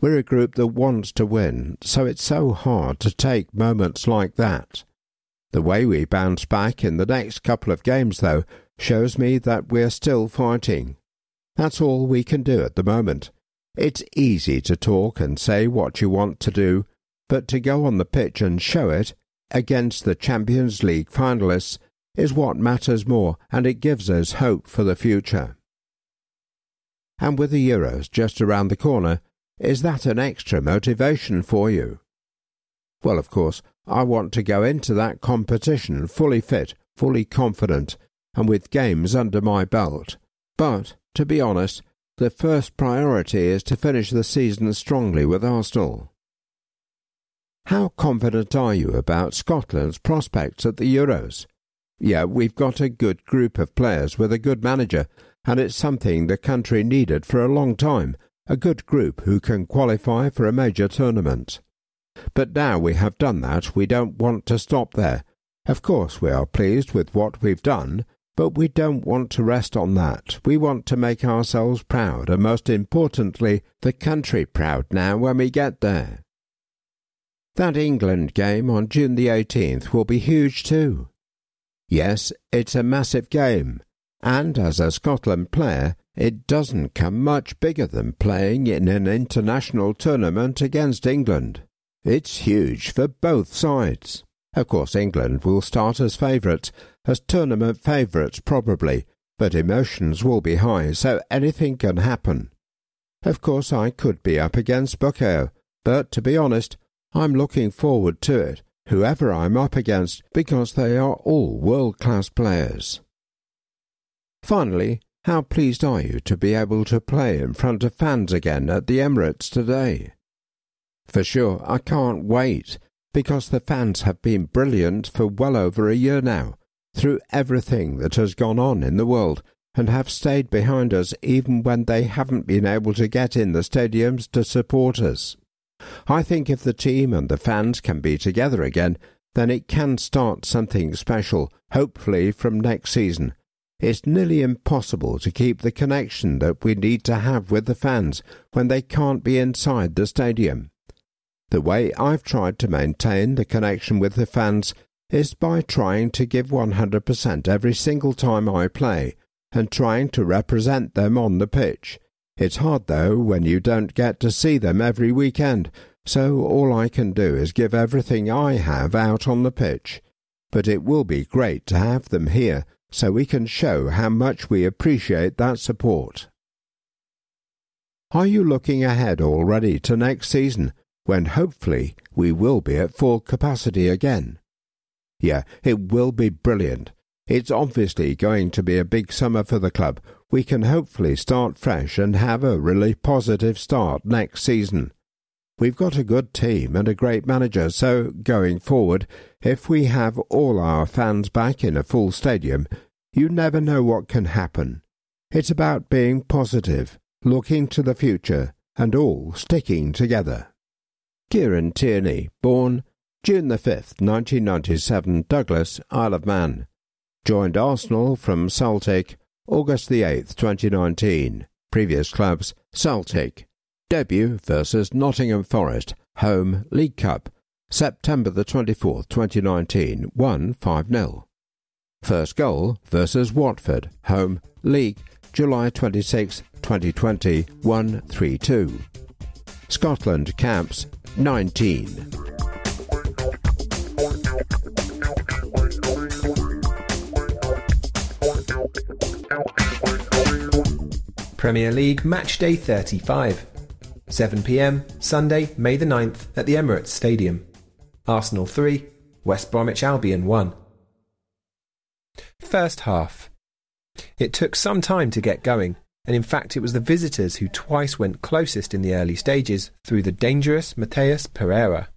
We're a group that wants to win, so it's so hard to take moments like that. The way we bounce back in the next couple of games, though, shows me that we're still fighting. That's all we can do at the moment. It's easy to talk and say what you want to do, but to go on the pitch and show it against the Champions League finalists is what matters more, and it gives us hope for the future. And with the Euros just around the corner, is that an extra motivation for you? Well, of course, I want to go into that competition fully fit, fully confident, and with games under my belt. But to be honest, the first priority is to finish the season strongly with Arsenal. How confident are you about Scotland's prospects at the Euros? Yeah, we've got a good group of players with a good manager, and it's something the country needed for a long time, a good group who can qualify for a major tournament. But now we have done that, we don't want to stop there. Of course, we are pleased with what we've done, but we don't want to rest on that. We want to make ourselves proud, and most importantly, the country proud now when we get there. That England game on June the 18th will be huge too. Yes, it's a massive game, and as a Scotland player, it doesn't come much bigger than playing in an international tournament against England. It's huge for both sides. Of course, England will start as favourites, as tournament favourites probably, but emotions will be high, so anything can happen. Of course, I could be up against Bukayo, but to be honest, I'm looking forward to it, whoever I'm up against, because they are all world-class players. Finally, how pleased are you to be able to play in front of fans again at the Emirates today? For sure, I can't wait because the fans have been brilliant for well over a year now, through everything that has gone on in the world, and have stayed behind us even when they haven't been able to get in the stadiums to support us. I think if the team and the fans can be together again, then it can start something special, hopefully from next season. it's nearly impossible to keep the connection that we need to have with the fans when they can't be inside the stadium. The way I've tried to maintain the connection with the fans is by trying to give 100% every single time I play and trying to represent them on the pitch. It's hard though when you don't get to see them every weekend, so all I can do is give everything I have out on the pitch. But it will be great to have them here so we can show how much we appreciate that support. Are you looking ahead already to next season when hopefully we will be at full capacity again? Yeah, it will be brilliant. It's obviously going to be a big summer for the club. We can hopefully start fresh and have a really positive start next season. We've got a good team and a great manager, so going forward, if we have all our fans back in a full stadium, you never know what can happen. It's about being positive, looking to the future, and all sticking together. Kieran Tierney, born June the 5th, 1997, Douglas, Isle of Man. Joined Arsenal from Celtic, August the 8th, 2019. Previous clubs, Celtic, Debut versus Nottingham Forest, home League Cup, September the 24th, 2019, 1 5 0. First goal versus Watford, home League, July 26, 2020, 1 3 2. Scotland camps 19. Premier League Match Day 35. 7 pm, Sunday, May the 9th, at the Emirates Stadium. Arsenal 3, West Bromwich Albion 1. First half. It took some time to get going, and in fact, it was the visitors who twice went closest in the early stages through the dangerous Matheus Pereira.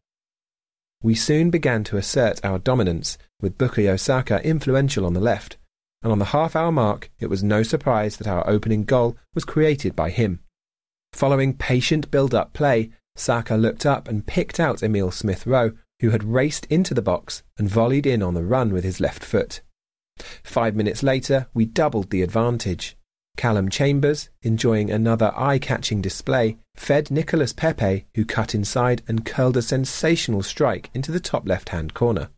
We soon began to assert our dominance, with Bukayo Saka influential on the left, and on the half hour mark, it was no surprise that our opening goal was created by him. Following patient build up play, Saka looked up and picked out Emile Smith Rowe, who had raced into the box and volleyed in on the run with his left foot. Five minutes later, we doubled the advantage. Callum Chambers, enjoying another eye catching display, fed Nicolas Pepe, who cut inside and curled a sensational strike into the top left hand corner.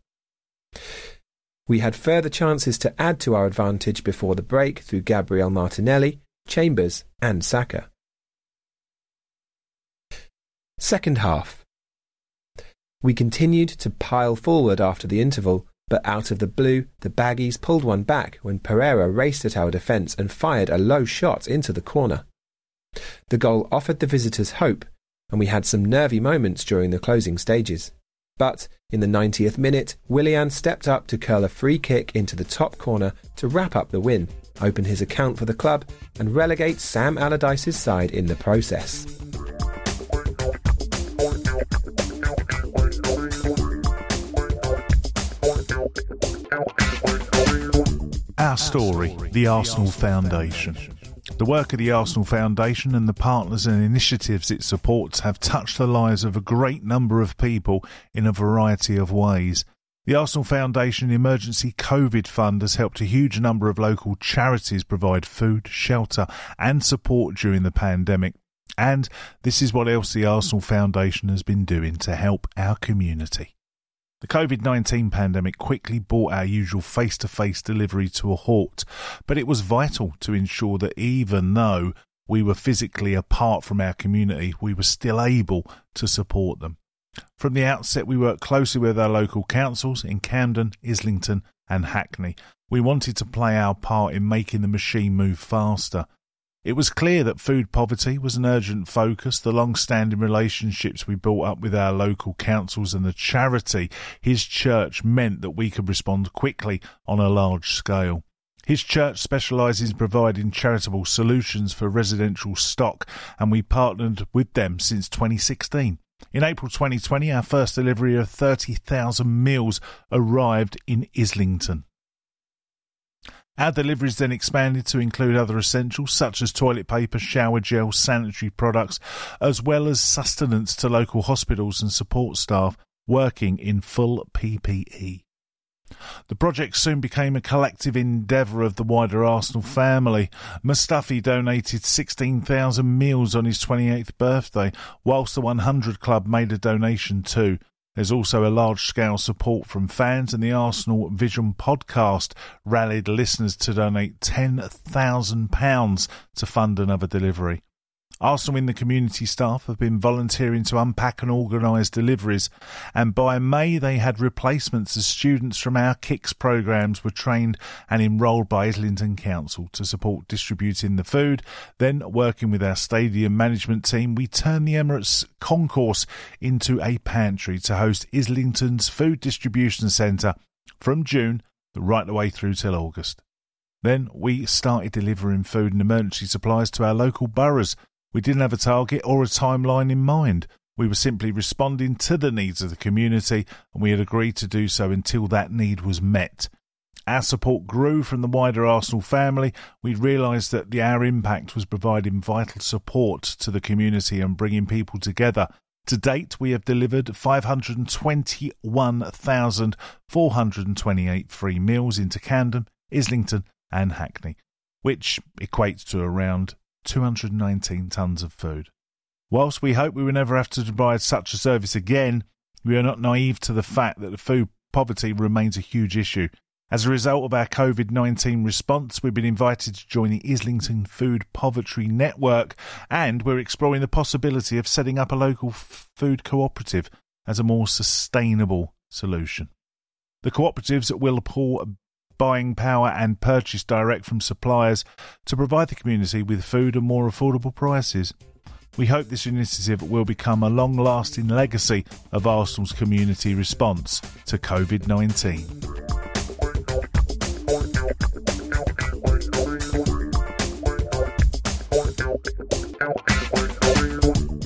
We had further chances to add to our advantage before the break through Gabriel Martinelli, Chambers, and Saka. Second half. We continued to pile forward after the interval, but out of the blue, the Baggies pulled one back when Pereira raced at our defence and fired a low shot into the corner. The goal offered the visitors hope, and we had some nervy moments during the closing stages. But in the 90th minute, Willian stepped up to curl a free kick into the top corner to wrap up the win, open his account for the club, and relegate Sam Allardyce's side in the process. Our story, the Arsenal Foundation. The work of the Arsenal Foundation and the partners and initiatives it supports have touched the lives of a great number of people in a variety of ways. The Arsenal Foundation Emergency COVID Fund has helped a huge number of local charities provide food, shelter, and support during the pandemic. And this is what else the Arsenal Foundation has been doing to help our community. The COVID 19 pandemic quickly brought our usual face to face delivery to a halt, but it was vital to ensure that even though we were physically apart from our community, we were still able to support them. From the outset, we worked closely with our local councils in Camden, Islington, and Hackney. We wanted to play our part in making the machine move faster. It was clear that food poverty was an urgent focus. The long standing relationships we built up with our local councils and the charity, his church, meant that we could respond quickly on a large scale. His church specialises in providing charitable solutions for residential stock, and we partnered with them since 2016. In April 2020, our first delivery of 30,000 meals arrived in Islington. Our deliveries then expanded to include other essentials such as toilet paper, shower gel, sanitary products, as well as sustenance to local hospitals and support staff working in full PPE. The project soon became a collective endeavour of the wider Arsenal family. Mustafi donated 16,000 meals on his 28th birthday, whilst the 100 Club made a donation too. There's also a large scale support from fans, and the Arsenal Vision podcast rallied listeners to donate £10,000 to fund another delivery. Arsenal in the community staff have been volunteering to unpack and organise deliveries, and by May they had replacements as students from our KICS programmes were trained and enrolled by Islington Council to support distributing the food. Then, working with our stadium management team, we turned the Emirates concourse into a pantry to host Islington's food distribution centre from June right the way through till August. Then we started delivering food and emergency supplies to our local boroughs we didn't have a target or a timeline in mind. We were simply responding to the needs of the community, and we had agreed to do so until that need was met. Our support grew from the wider Arsenal family. We realised that the, our impact was providing vital support to the community and bringing people together. To date, we have delivered 521,428 free meals into Camden, Islington, and Hackney, which equates to around 219 tonnes of food. Whilst we hope we will never have to provide such a service again, we are not naive to the fact that the food poverty remains a huge issue. As a result of our COVID 19 response, we've been invited to join the Islington Food Poverty Network and we're exploring the possibility of setting up a local f- food cooperative as a more sustainable solution. The cooperatives will pour buying power and purchase direct from suppliers to provide the community with food at more affordable prices. We hope this initiative will become a long lasting legacy of Arsenal's community response to COVID 19.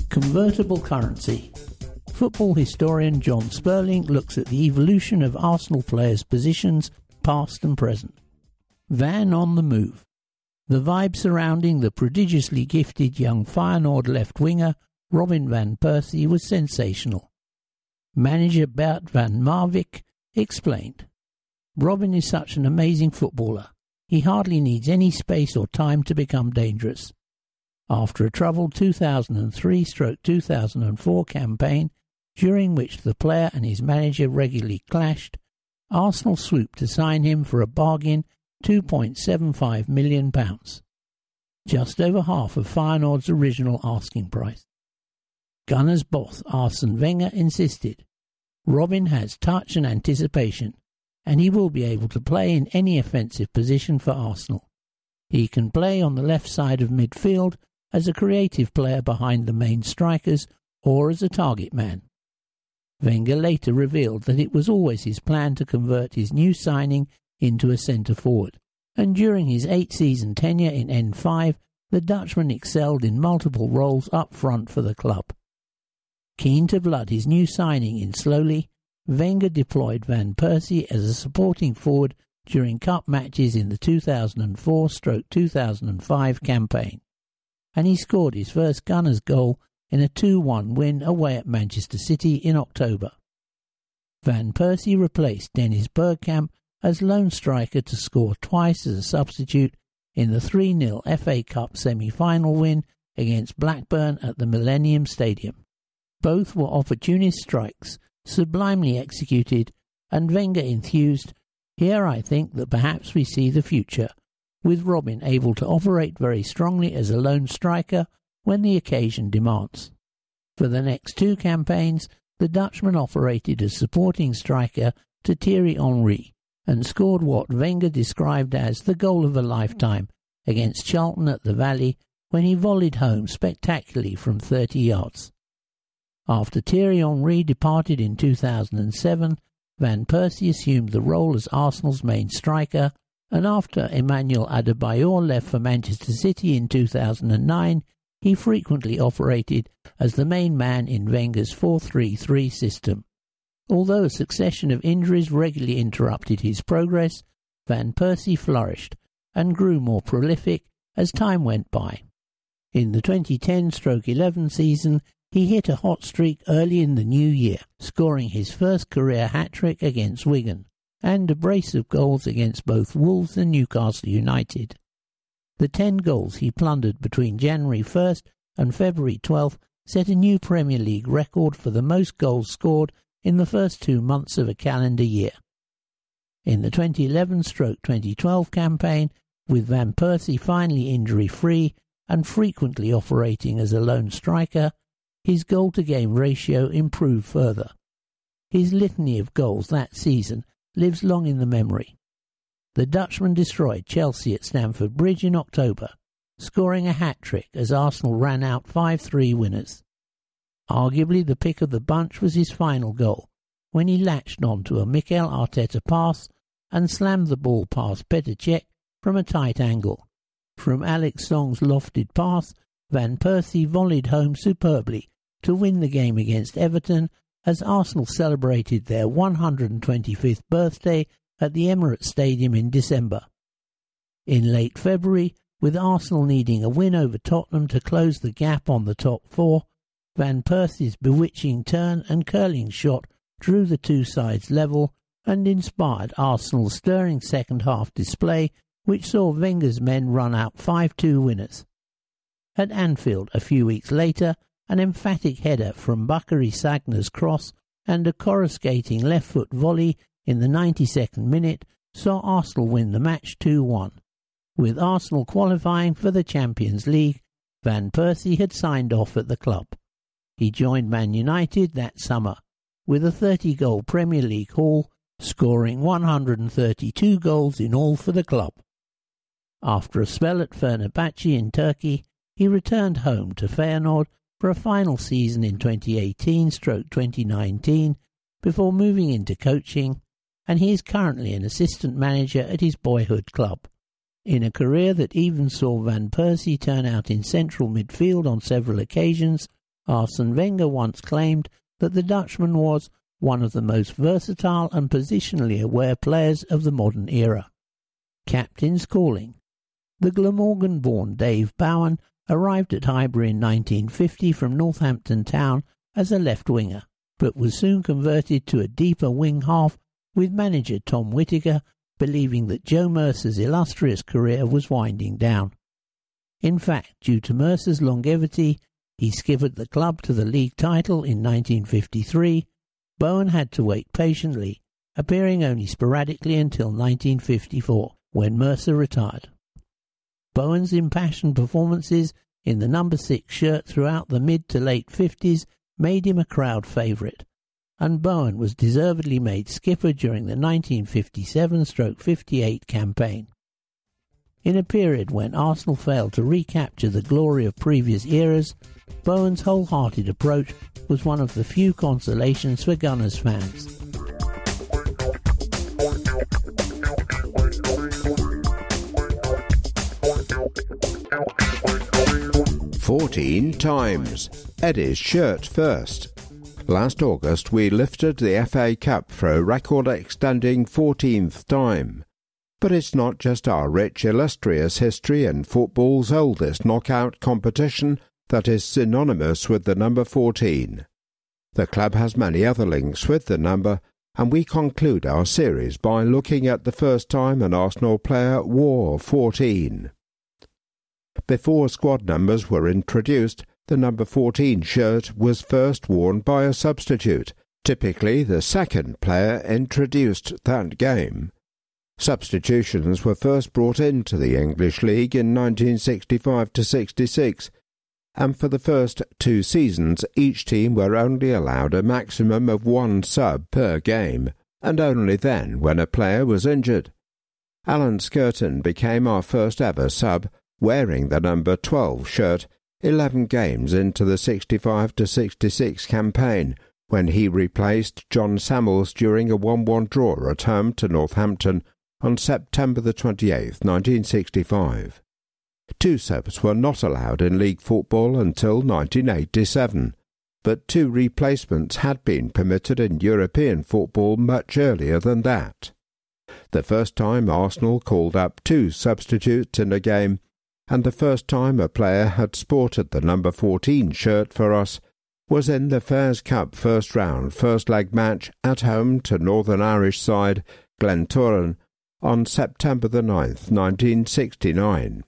Convertible currency. Football historian Jon Spurling looks at the evolution of Arsenal players' positions past and present. Van on the move. The vibe surrounding the prodigiously gifted young Feyenoord left winger Robin van Persie was sensational. Manager Bert van Marwijk explained, Robin is such an amazing footballer. He hardly needs any space or time to become dangerous. After a troubled 2003 2004 campaign, during which the player and his manager regularly clashed, Arsenal swooped to sign him for a bargain £2.75 million, just over half of Feyenoord's original asking price. Gunners boss Arsene Wenger insisted Robin has touch and anticipation, and he will be able to play in any offensive position for Arsenal. He can play on the left side of midfield as a creative player behind the main strikers or as a target man. Wenger later revealed that it was always his plan to convert his new signing into a centre forward, and during his eight season tenure in N5, the Dutchman excelled in multiple roles up front for the club. Keen to blood his new signing in slowly, Wenger deployed Van Persie as a supporting forward during cup matches in the 2004 2005 campaign, and he scored his first Gunners goal in a 2 1 win away at Manchester City in October. Van Persie replaced Dennis Bergkamp as lone striker to score twice as a substitute in the 3 0 FA Cup semi final win against Blackburn at the Millennium Stadium. Both were opportunist strikes, sublimely executed, and Wenger enthused. Here I think that perhaps we see the future, with Robin able to operate very strongly as a lone striker when the occasion demands. For the next two campaigns, the Dutchman operated as supporting striker to Thierry Henry and scored what Wenger described as the goal of a lifetime against Charlton at the Valley when he volleyed home spectacularly from 30 yards. After Thierry Henry departed in 2007, Van Persie assumed the role as Arsenal's main striker, and after Emmanuel Adebayor left for Manchester City in 2009, he frequently operated as the main man in Wenger's 4-3-3 system. Although a succession of injuries regularly interrupted his progress, Van Persie flourished and grew more prolific as time went by. In the 2010-11 season, he hit a hot streak early in the new year, scoring his first career hat-trick against Wigan. and a brace of goals against both Wolves and Newcastle United. The ten goals he plundered between January 1st and February 12th set a new Premier League record for the most goals scored in the first two months of a calendar year. In the 2011 stroke 2012 campaign, with Van Persie finally injury-free and frequently operating as a lone striker, his goal-to-game ratio improved further. His litany of goals that season lives long in the memory. The Dutchman destroyed Chelsea at Stamford Bridge in October, scoring a hat-trick as Arsenal ran out 5-3 winners. Arguably the pick of the bunch was his final goal, when he latched on to a Mikel Arteta pass and slammed the ball past Petr Cech from a tight angle. From Alex Song's lofted pass, Van Persie volleyed home superbly to win the game against Everton as Arsenal celebrated their 125th birthday at the Emirates Stadium in December. In late February, with Arsenal needing a win over Tottenham to close the gap on the top four, Van Persie's bewitching turn and curling shot drew the two sides level and inspired Arsenal's stirring second half display, which saw Wenger's men run out 5 2 winners. At Anfield a few weeks later, an emphatic header from Bacary Sagna's cross and a coruscating left foot volley in the 92nd minute saw Arsenal win the match 2 1. With Arsenal qualifying for the Champions League, Van Persie had signed off at the club. He joined Man United that summer with a 30 goal Premier League haul, scoring 132 goals in all for the club. After a spell at Fenerbahce in Turkey, he returned home to Feyenoord for a final season in 2018-2019 before moving into coaching, and he is currently an assistant manager at his boyhood club. In a career that even saw Van Persie turn out in central midfield on several occasions, Arsene Wenger once claimed that the Dutchman was one of the most versatile and positionally aware players of the modern era. Captain's calling. The Glamorgan born Dave Bowen arrived at Highbury in 1950 from Northampton Town as a left winger, but was soon converted to a deeper wing half with manager Tom Whittaker believing that Joe Mercer's illustrious career was winding down. In fact, due to Mercer's longevity, he skippered the club to the league title in 1953. Bowen had to wait patiently, appearing only sporadically until 1954, when Mercer retired. Bowen's impassioned performances in the number six shirt throughout the mid to late 50s made him a crowd favourite, and Bowen was deservedly made skipper during the 1957-58 campaign. In a period when Arsenal failed to recapture the glory of previous eras, Bowen's wholehearted approach was one of the few consolations for Gunners fans. Fourteen times. Eddie's shirt first. Last August we lifted the FA Cup for a record extending 14th time. But it's not just our rich illustrious history and football's oldest knockout competition that is synonymous with the number 14. The club has many other links with the number, and we conclude our series by looking at the first time an Arsenal player wore 14. Before squad numbers were introduced, the number 14 shirt was first worn by a substitute, typically the second player introduced that game. Substitutions were first brought into the English League in 1965 to 66, and for the first two seasons each team were only allowed a maximum of one sub per game, and only then when a player was injured. Alan Skirton became our first ever sub, wearing the number 12 shirt 11 games into the 65 to 66 campaign when he replaced Jon Sammels during a 1-1 draw at home to Northampton on September the 28th, 1965. Two subs were not allowed in league football until 1987, but two replacements had been permitted in European football much earlier than that. The first time Arsenal called up two substitutes in a game and the first time a player had sported the number 14 shirt for us was in the Fairs Cup first round first leg match at home to Northern Irish side Glentoran on September the 9th, 1969.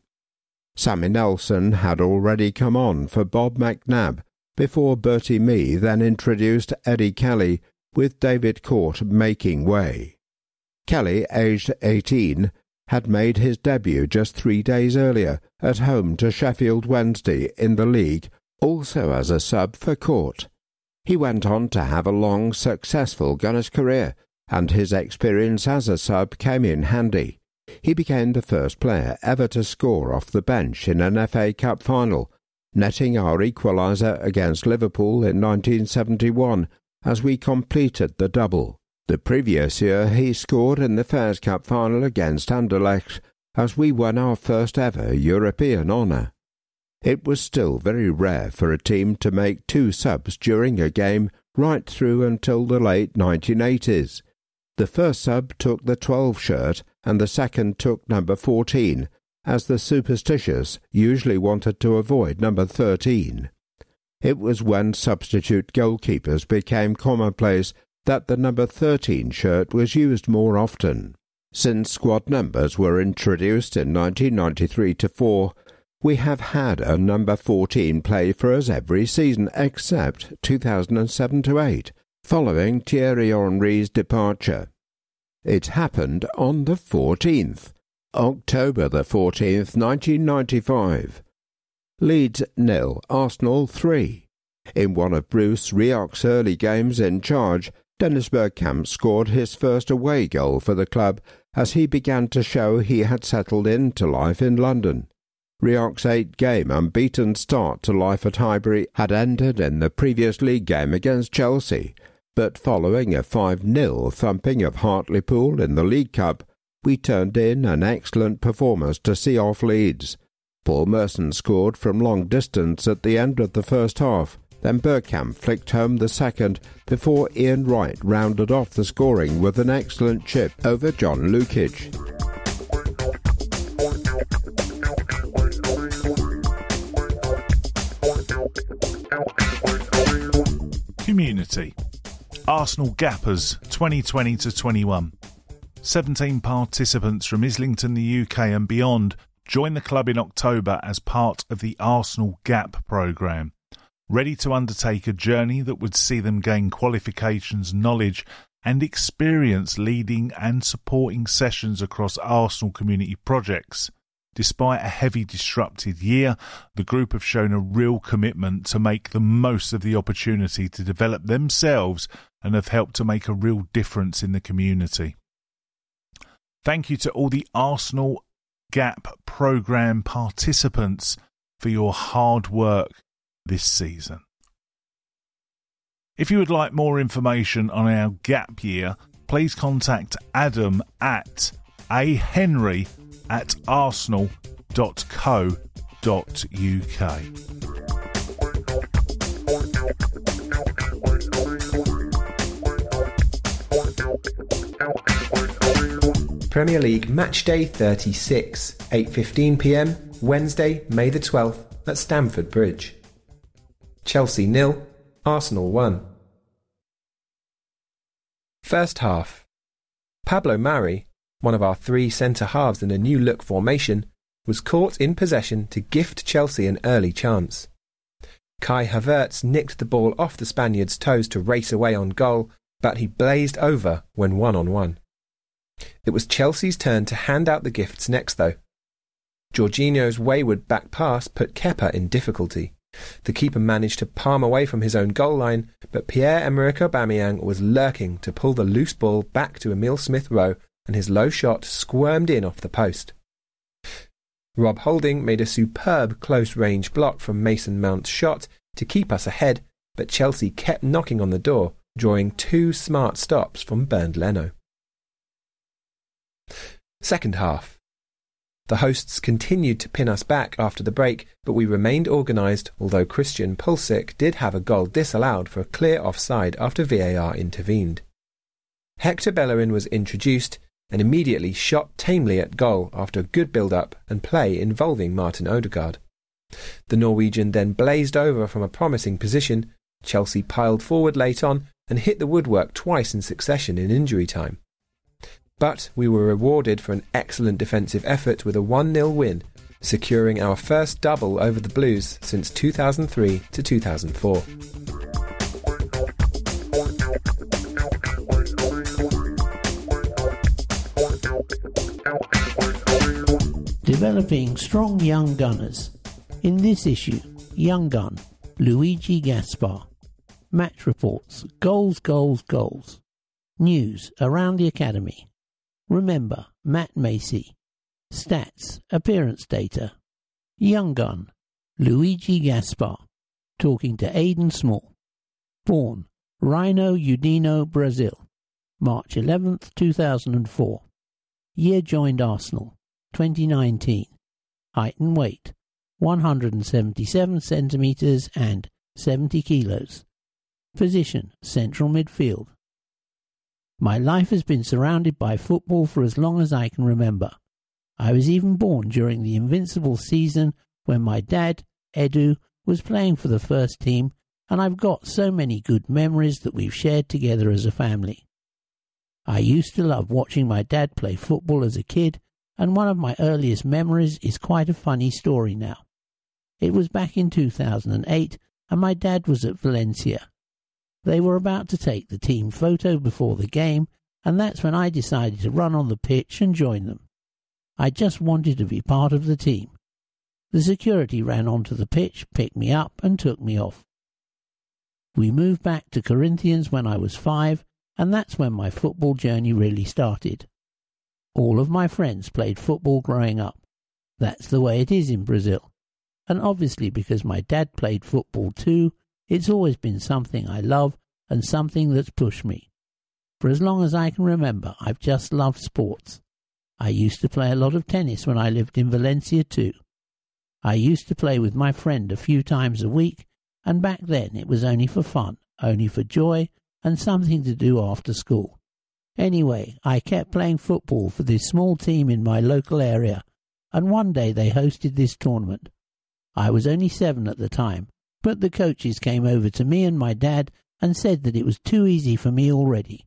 Sammy Nelson had already come on for Bob McNab before Bertie Mee then introduced Eddie Kelly with David Court making way. Kelly, aged 18, had made his debut just three days earlier at home to Sheffield Wednesday in the league, also as a sub for Court. He went on to have a long, successful Gunners career, and his experience as a sub came in handy. He became the first player ever to score off the bench in an FA Cup final, netting our equaliser against Liverpool in 1971 as we completed the double. The previous year he scored in the Fairs Cup final against Anderlecht as we won our first ever European honour. It was still very rare for a team to make two subs during a game right through until the late 1980s. The first sub took the 12 shirt and the second took number 14, as the superstitious usually wanted to avoid number 13. It was when substitute goalkeepers became commonplace that the number 13 shirt was used more often. Since squad numbers were introduced in 1993 to 4, we have had a number 14 play for us every season except 2007 to 8, following Thierry Henry's departure. It happened on the 14th, October the 14th, 1995. Leeds nil, Arsenal 3. In one of Bruce Rioch's early games in charge, Dennis Bergkamp scored his first away goal for the club as he began to show he had settled into life in London. Rioch's eight-game unbeaten start to life at Highbury had ended in the previous league game against Chelsea, but following a 5-0 thumping of Hartlepool in the League Cup, we turned in an excellent performance to see off Leeds. Paul Merson scored from long distance at the end of the first half. Then Bergkamp flicked home the second before Ian Wright rounded off the scoring with an excellent chip over John Lukic. Community Arsenal Gappers 2020 to 21. 17 participants from Islington, the UK and beyond joined the club in October as part of the Arsenal Gap programme, ready to undertake a journey that would see them gain qualifications, knowledge, and experience leading and supporting sessions across Arsenal community projects. Despite a heavy disrupted year, the group have shown a real commitment to make the most of the opportunity to develop themselves and have helped to make a real difference in the community. Thank you to all the Arsenal Gap programme participants for your hard work this season. If you would like more information on our gap year, please contact Adam at ahenry at arsenal.co.uk. Premier League Match Day 36, 8:15 p.m. Wednesday, May the 12th at Stamford Bridge. Chelsea nil, Arsenal 1. First half. Pablo Mari, one of our three centre halves in a new look formation, was caught in possession to gift Chelsea an early chance. Kai Havertz nicked the ball off the Spaniard's toes to race away on goal, but he blazed over when one on one. It was Chelsea's turn to hand out the gifts next, though. Jorginho's wayward back pass put Kepa in difficulty. The keeper managed to palm away from his own goal line, but Pierre-Emerick Aubameyang was lurking to pull the loose ball back to Emile Smith-Rowe, and his low shot squirmed in off the post. Rob Holding made a superb close-range block from Mason Mount's shot to keep us ahead, but Chelsea kept knocking on the door, drawing two smart stops from Bernd Leno. Second half. The hosts continued to pin us back after the break, but we remained organised, although Christian Pulisic did have a goal disallowed for a clear offside after VAR intervened. Hector Bellerin was introduced and immediately shot tamely at goal after a good build-up and play involving Martin Odegaard. The Norwegian then blazed over from a promising position. Chelsea piled forward late on and hit the woodwork twice in succession in injury time. But we were rewarded for an excellent defensive effort with a 1 0 win, securing our first double over the Blues since 2003 to 2004. Developing strong young gunners. In this issue, Young Gun, Luigi Gaspar. Match reports, goals, goals, goals. News around the academy. Remember, Matt Macey. Stats, appearance data. Young Gun, Luigi Gaspar. Talking to Aidan Small. Born, Rhino Udino, Brazil. March 11th, 2004. Year joined Arsenal, 2019. Height and weight, 177 centimetres and 70 kilos. Position, central midfield. My life has been surrounded by football for as long as I can remember. I was even born during the invincible season when my dad, Edu, was playing for the first team, and I've got so many good memories that we've shared together as a family. I used to love watching my dad play football as a kid, and one of my earliest memories is quite a funny story now. It was back in 2008, and my dad was at Valencia. They were about to take the team photo before the game, and that's when I decided to run on the pitch and join them. I just wanted to be part of the team. The security ran onto the pitch, picked me up, and took me off. We moved back to Corinthians when I was five, and that's when my football journey really started. All of my friends played football growing up. That's the way it is in Brazil. And obviously, because my dad played football too, it's always been something I love and something that's pushed me. For as long as I can remember, I've just loved sports. I used to play a lot of tennis when I lived in Valencia too. I used to play with my friend a few times a week, and back then it was only for fun, only for joy, and something to do after school. Anyway, I kept playing football for this small team in my local area, and one day they hosted this tournament. I was only seven at the time, but the coaches came over to me and my dad and said that it was too easy for me already.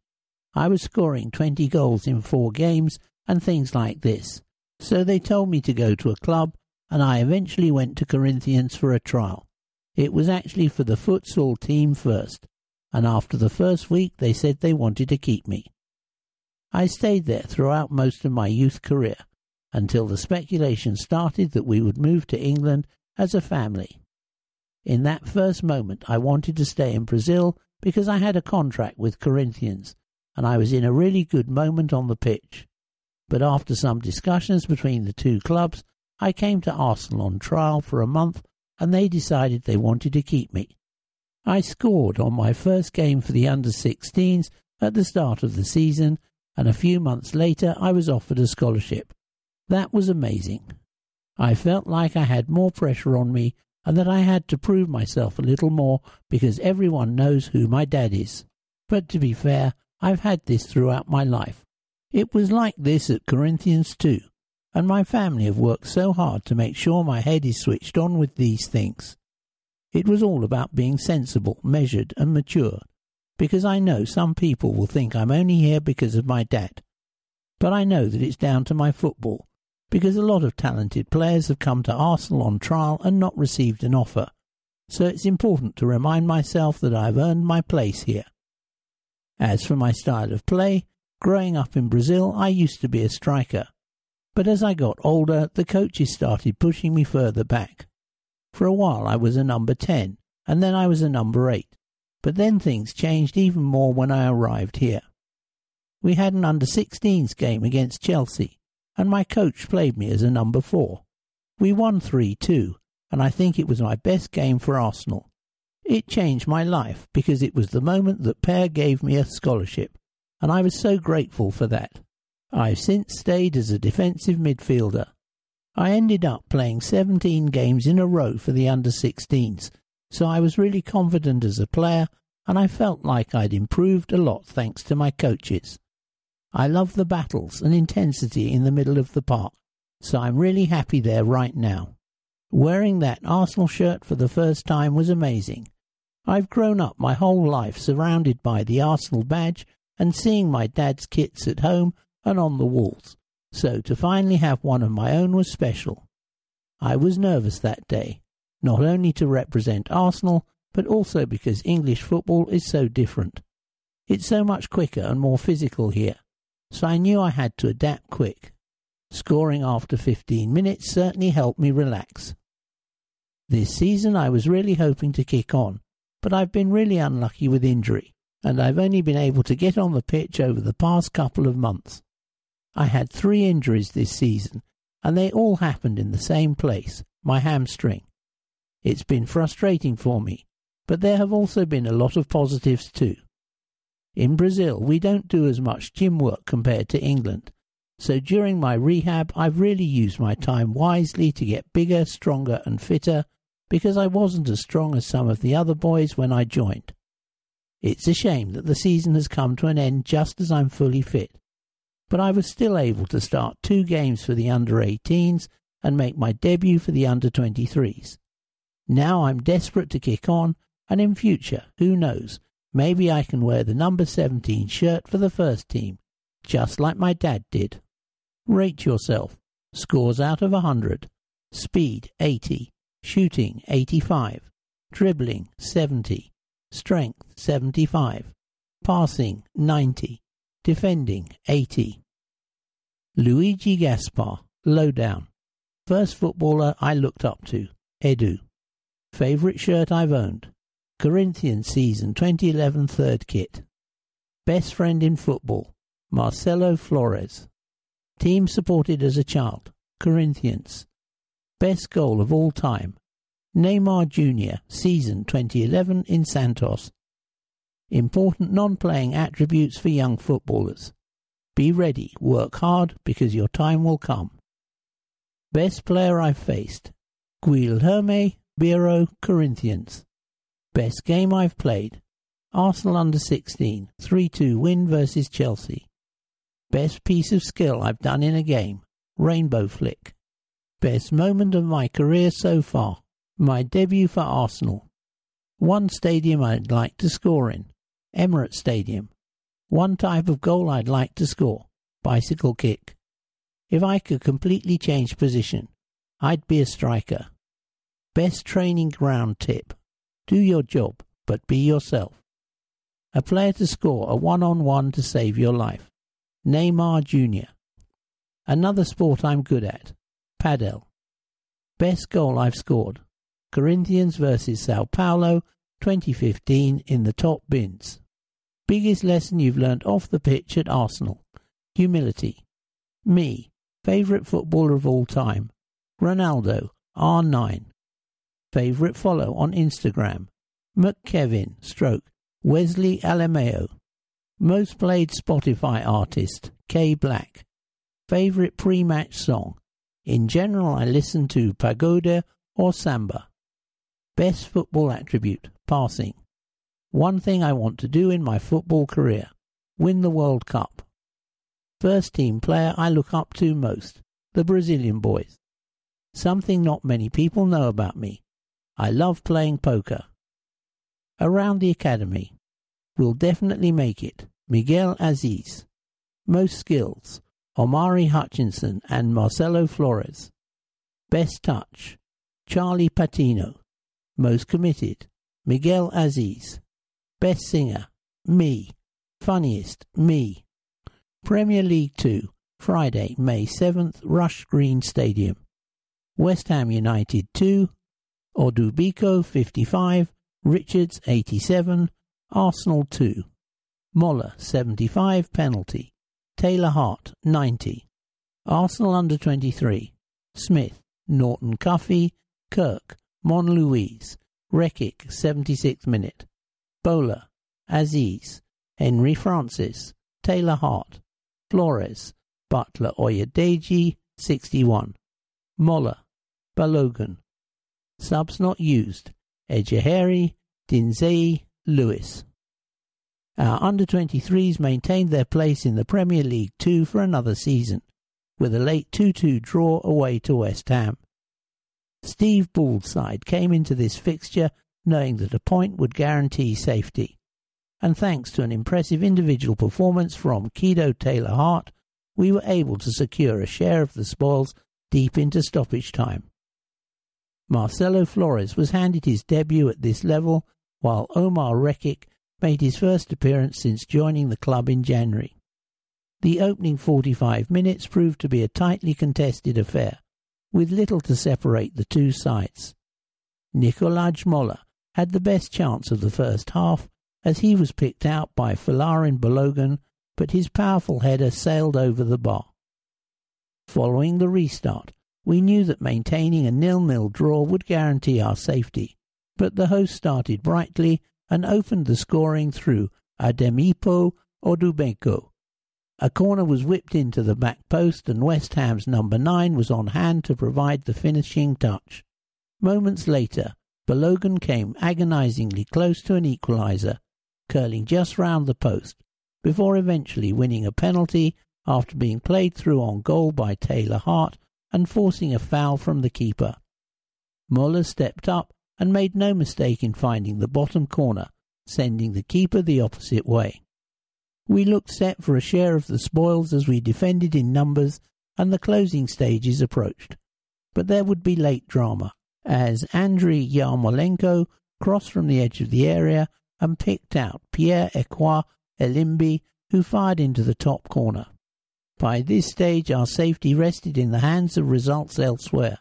I was scoring 20 goals in four games and things like this. So they told me to go to a club and I eventually went to Corinthians for a trial. It was actually for the futsal team first, and after the first week they said they wanted to keep me. I stayed there throughout most of my youth career until the speculation started that we would move to England as a family. In that first moment, I wanted to stay in Brazil because I had a contract with Corinthians and I was in a really good moment on the pitch. But after some discussions between the two clubs, I came to Arsenal on trial for a month and they decided they wanted to keep me. I scored on my first game for the under 16s at the start of the season, and a few months later I was offered a scholarship. That was amazing. I felt like I had more pressure on me and that I had to prove myself a little more because everyone knows who my dad is. But to be fair, I've had this throughout my life. It was like this at Corinthians too, and my family have worked so hard to make sure my head is switched on with these things. It was all about being sensible, measured, and mature, because I know some people will think I'm only here because of my dad. But I know that it's down to my football, because a lot of talented players have come to Arsenal on trial and not received an offer. So it's important to remind myself that I've earned my place here. As for my style of play, growing up in Brazil, I used to be a striker. But as I got older, the coaches started pushing me further back. For a while I was a number 10, and then I was a number 8. But then things changed even more when I arrived here. We had an under 16s game against Chelsea, and my coach played me as a number four. We won 3 2, and I think it was my best game for Arsenal. It changed my life because it was the moment that Per gave me a scholarship, and I was so grateful for that. I've since stayed as a defensive midfielder. I ended up playing 17 games in a row for the under 16s, so I was really confident as a player, and I felt like I'd improved a lot thanks to my coaches. I love the battles and intensity in the middle of the park, so I'm really happy there right now. Wearing that Arsenal shirt for the first time was amazing. I've grown up my whole life surrounded by the Arsenal badge, and seeing my dad's kits at home and on the walls, so to finally have one of my own was special. I was nervous that day, not only to represent Arsenal, but also because English football is so different. It's so much quicker and more physical here, so I knew I had to adapt quick. Scoring after 15 minutes certainly helped me relax. This season I was really hoping to kick on, but I've been really unlucky with injury, and I've only been able to get on the pitch over the past couple of months. I had three injuries this season, and they all happened in the same place, my hamstring. It's been frustrating for me, but there have also been a lot of positives too. In Brazil, we don't do as much gym work compared to England, so during my rehab, I've really used my time wisely to get bigger, stronger, and fitter because I wasn't as strong as some of the other boys when I joined. It's a shame that the season has come to an end just as I'm fully fit, but I was still able to start two games for the under 18s and make my debut for the under 23s. Now I'm desperate to kick on, and in future, who knows, maybe I can wear the number 17 shirt for the first team, just like my dad did. Rate yourself. Scores out of 100. Speed 80. Shooting 85. Dribbling 70. Strength 75. Passing 90. Defending 80. Luigi Gaspar, lowdown. First footballer I looked up to, Edu. Favourite shirt I've owned, Corinthians season 2011 third kit. Best friend in football, Marcelo Flores. Team supported as a child, Corinthians. Best goal of all time, Neymar Jr., season 2011 in Santos. Important non playing attributes for young footballers. Be ready, work hard because your time will come. Best player I've faced, Guilherme Biro Corinthians. Best game I've played, Arsenal under 16, 3 2 win versus Chelsea. Best piece of skill I've done in a game, Rainbow Flick. Best moment of my career so far, my debut for Arsenal. One stadium I'd like to score in, Emirates Stadium. One type of goal I'd like to score, bicycle kick. If I could completely change position, I'd be a striker. Best training ground tip. Do your job, but be yourself. A player to score a one-on-one to save your life. Neymar Jr. Another sport I'm good at. Padel. Best goal I've scored. Corinthians versus Sao Paulo 2015 in the top bins. Biggest lesson you've learnt off the pitch at Arsenal? Humility. Me, favourite footballer of all time. Ronaldo, R9. Favourite follow on Instagram. McKevin, stroke, Wesley Alemeo. Most played Spotify artist, K Black. Favourite pre-match song. In general, I listen to Pagode or Samba. Best football attribute, passing. One thing I want to do in my football career win the World Cup. First team player I look up to most the Brazilian boys. Something not many people know about me. I love playing poker. Around the academy. Will definitely make it. Miguel Azeez. Most skills. Omari Hutchinson and Marcelo Flores. Best touch. Charlie Patino. Most committed. Miguel Azeez. Best Singer, me. Funniest, me. Premier League 2, Friday, May 7th, Rush Green Stadium. West Ham United 2, Odubeko 55, Richards 87, Arsenal 2. Moller 75 penalty. Taylor Hart 90. Arsenal under 23. Smith, Norton Cuffy, Kirk, Monlouise, Rekik 76 minute. Bowler, Azeez, Henry Francis, Taylor Hart, Flores, Butler Oyedeji, 61. Moller, Balogun. Subs not used, Ejeheri, Dinzeyi, Lewis. Our under 23s maintained their place in the Premier League 2 for another season, with a late 2 2 draw away to West Ham. Steve Ball's side came into this fixture knowing that a point would guarantee safety. And thanks to an impressive individual performance from Kido Taylor Hart, we were able to secure a share of the spoils deep into stoppage time. Marcelo Flores was handed his debut at this level, while Omar Rekik made his first appearance since joining the club in January. The opening 45 minutes proved to be a tightly contested affair, with little to separate the two sides. Nikolaj Moller had the best chance of the first half as he was picked out by Folarin Balogun, but his powerful header sailed over the bar. Following the restart, we knew that maintaining a nil-nil draw would guarantee our safety, but the host started brightly and opened the scoring through Ademipo Odubeko. A corner was whipped into the back post and West Ham's number nine was on hand to provide the finishing touch. Moments later, Balogun came agonizingly close to an equaliser, curling just round the post, before eventually winning a penalty after being played through on goal by Taylor Hart and forcing a foul from the keeper. Moller stepped up and made no mistake in finding the bottom corner, sending the keeper the opposite way. We looked set for a share of the spoils as we defended in numbers and the closing stages approached. But there would be late drama, as Andriy Yarmolenko crossed from the edge of the area and picked out Pierre Ekwa Elimbi, who fired into the top corner. By this stage, our safety rested in the hands of results elsewhere.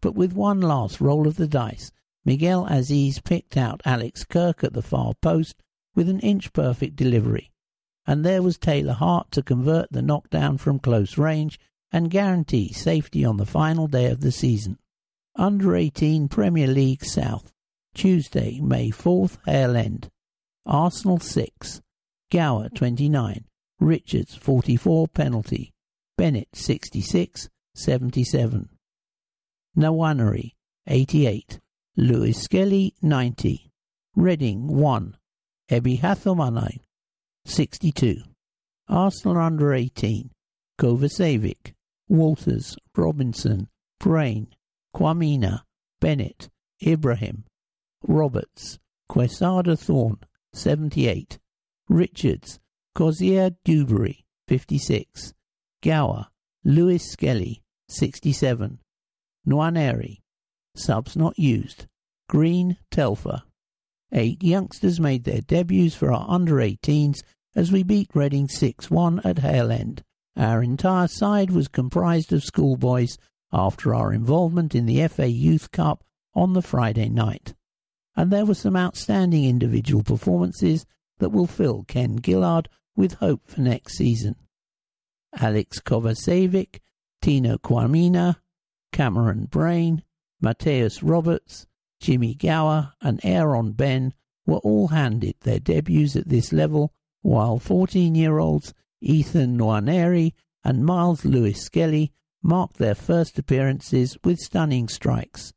But with one last roll of the dice, Miguel Azeez picked out Alex Kirk at the far post with an inch perfect delivery. And there was Taylor Hart to convert the knockdown from close range and guarantee safety on the final day of the season. Under 18 Premier League South, Tuesday, May 4th, Hale End. Arsenal 6, Gower 29, Richards 44 penalty, Bennett 66, 77. Nwaneri 88, Lewis Skelly 90, Reading 1, Ehibhatiomhan 62. Arsenal under 18, Kovacevic, Walters, Robinson, Brain, Kwamina, Bennett, Ibrahim, Roberts, Quesada Thorne, 78, Richards, Cozier Duberry, 56, Gower, Lewis Skelly, 67, Nwaneri, subs not used, Green, Telfer. Eight youngsters made their debuts for our under 18s as we beat Reading 6 1 at Hale End. Our entire side was comprised of schoolboys after our involvement in the FA Youth Cup on the Friday night. And there were some outstanding individual performances that will fill Ken Gillard with hope for next season. Alex Kovacevic, Tino Kwamina, Cameron Brain, Mateus Roberts, Jimmy Gower, and Aaron Ben were all handed their debuts at this level, while 14 year olds Ethan Nwaneri and Myles Lewis Skelly marked their first appearances with stunning strikes.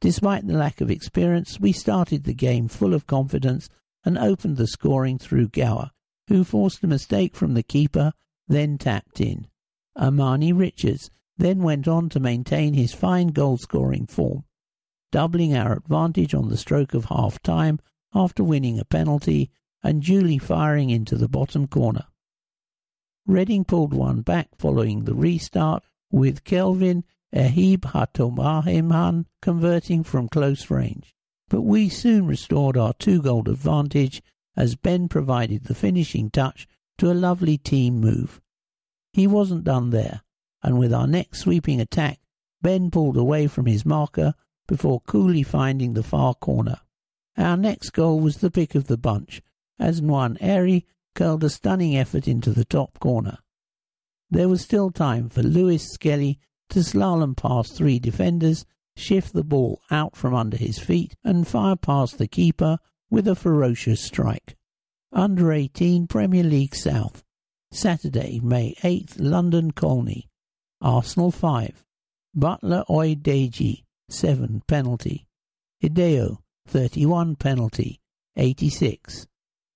Despite the lack of experience, we started the game full of confidence and opened the scoring through Gower, who forced a mistake from the keeper, then tapped in. Amani Richards then went on to maintain his fine goal scoring form, doubling our advantage on the stroke of half time after winning a penalty and duly firing into the bottom corner. Reading pulled one back following the restart, with Kelvin Ehibhatiomhan converting from close range. But we soon restored our two goal advantage as Ben provided the finishing touch to a lovely team move. He wasn't done there, and with our next sweeping attack, Ben pulled away from his marker before coolly finding the far corner. Our next goal was the pick of the bunch, as Nwaneri curled a stunning effort into the top corner. There was still time for Lewis Skelly to slalom past three defenders, shift the ball out from under his feet, and fire past the keeper with a ferocious strike. Under 18 Premier League South. Saturday, May 8th, London Colney. Arsenal 5. Butler Oyedeji, 7 penalty. Ideho, 31 penalty, 86.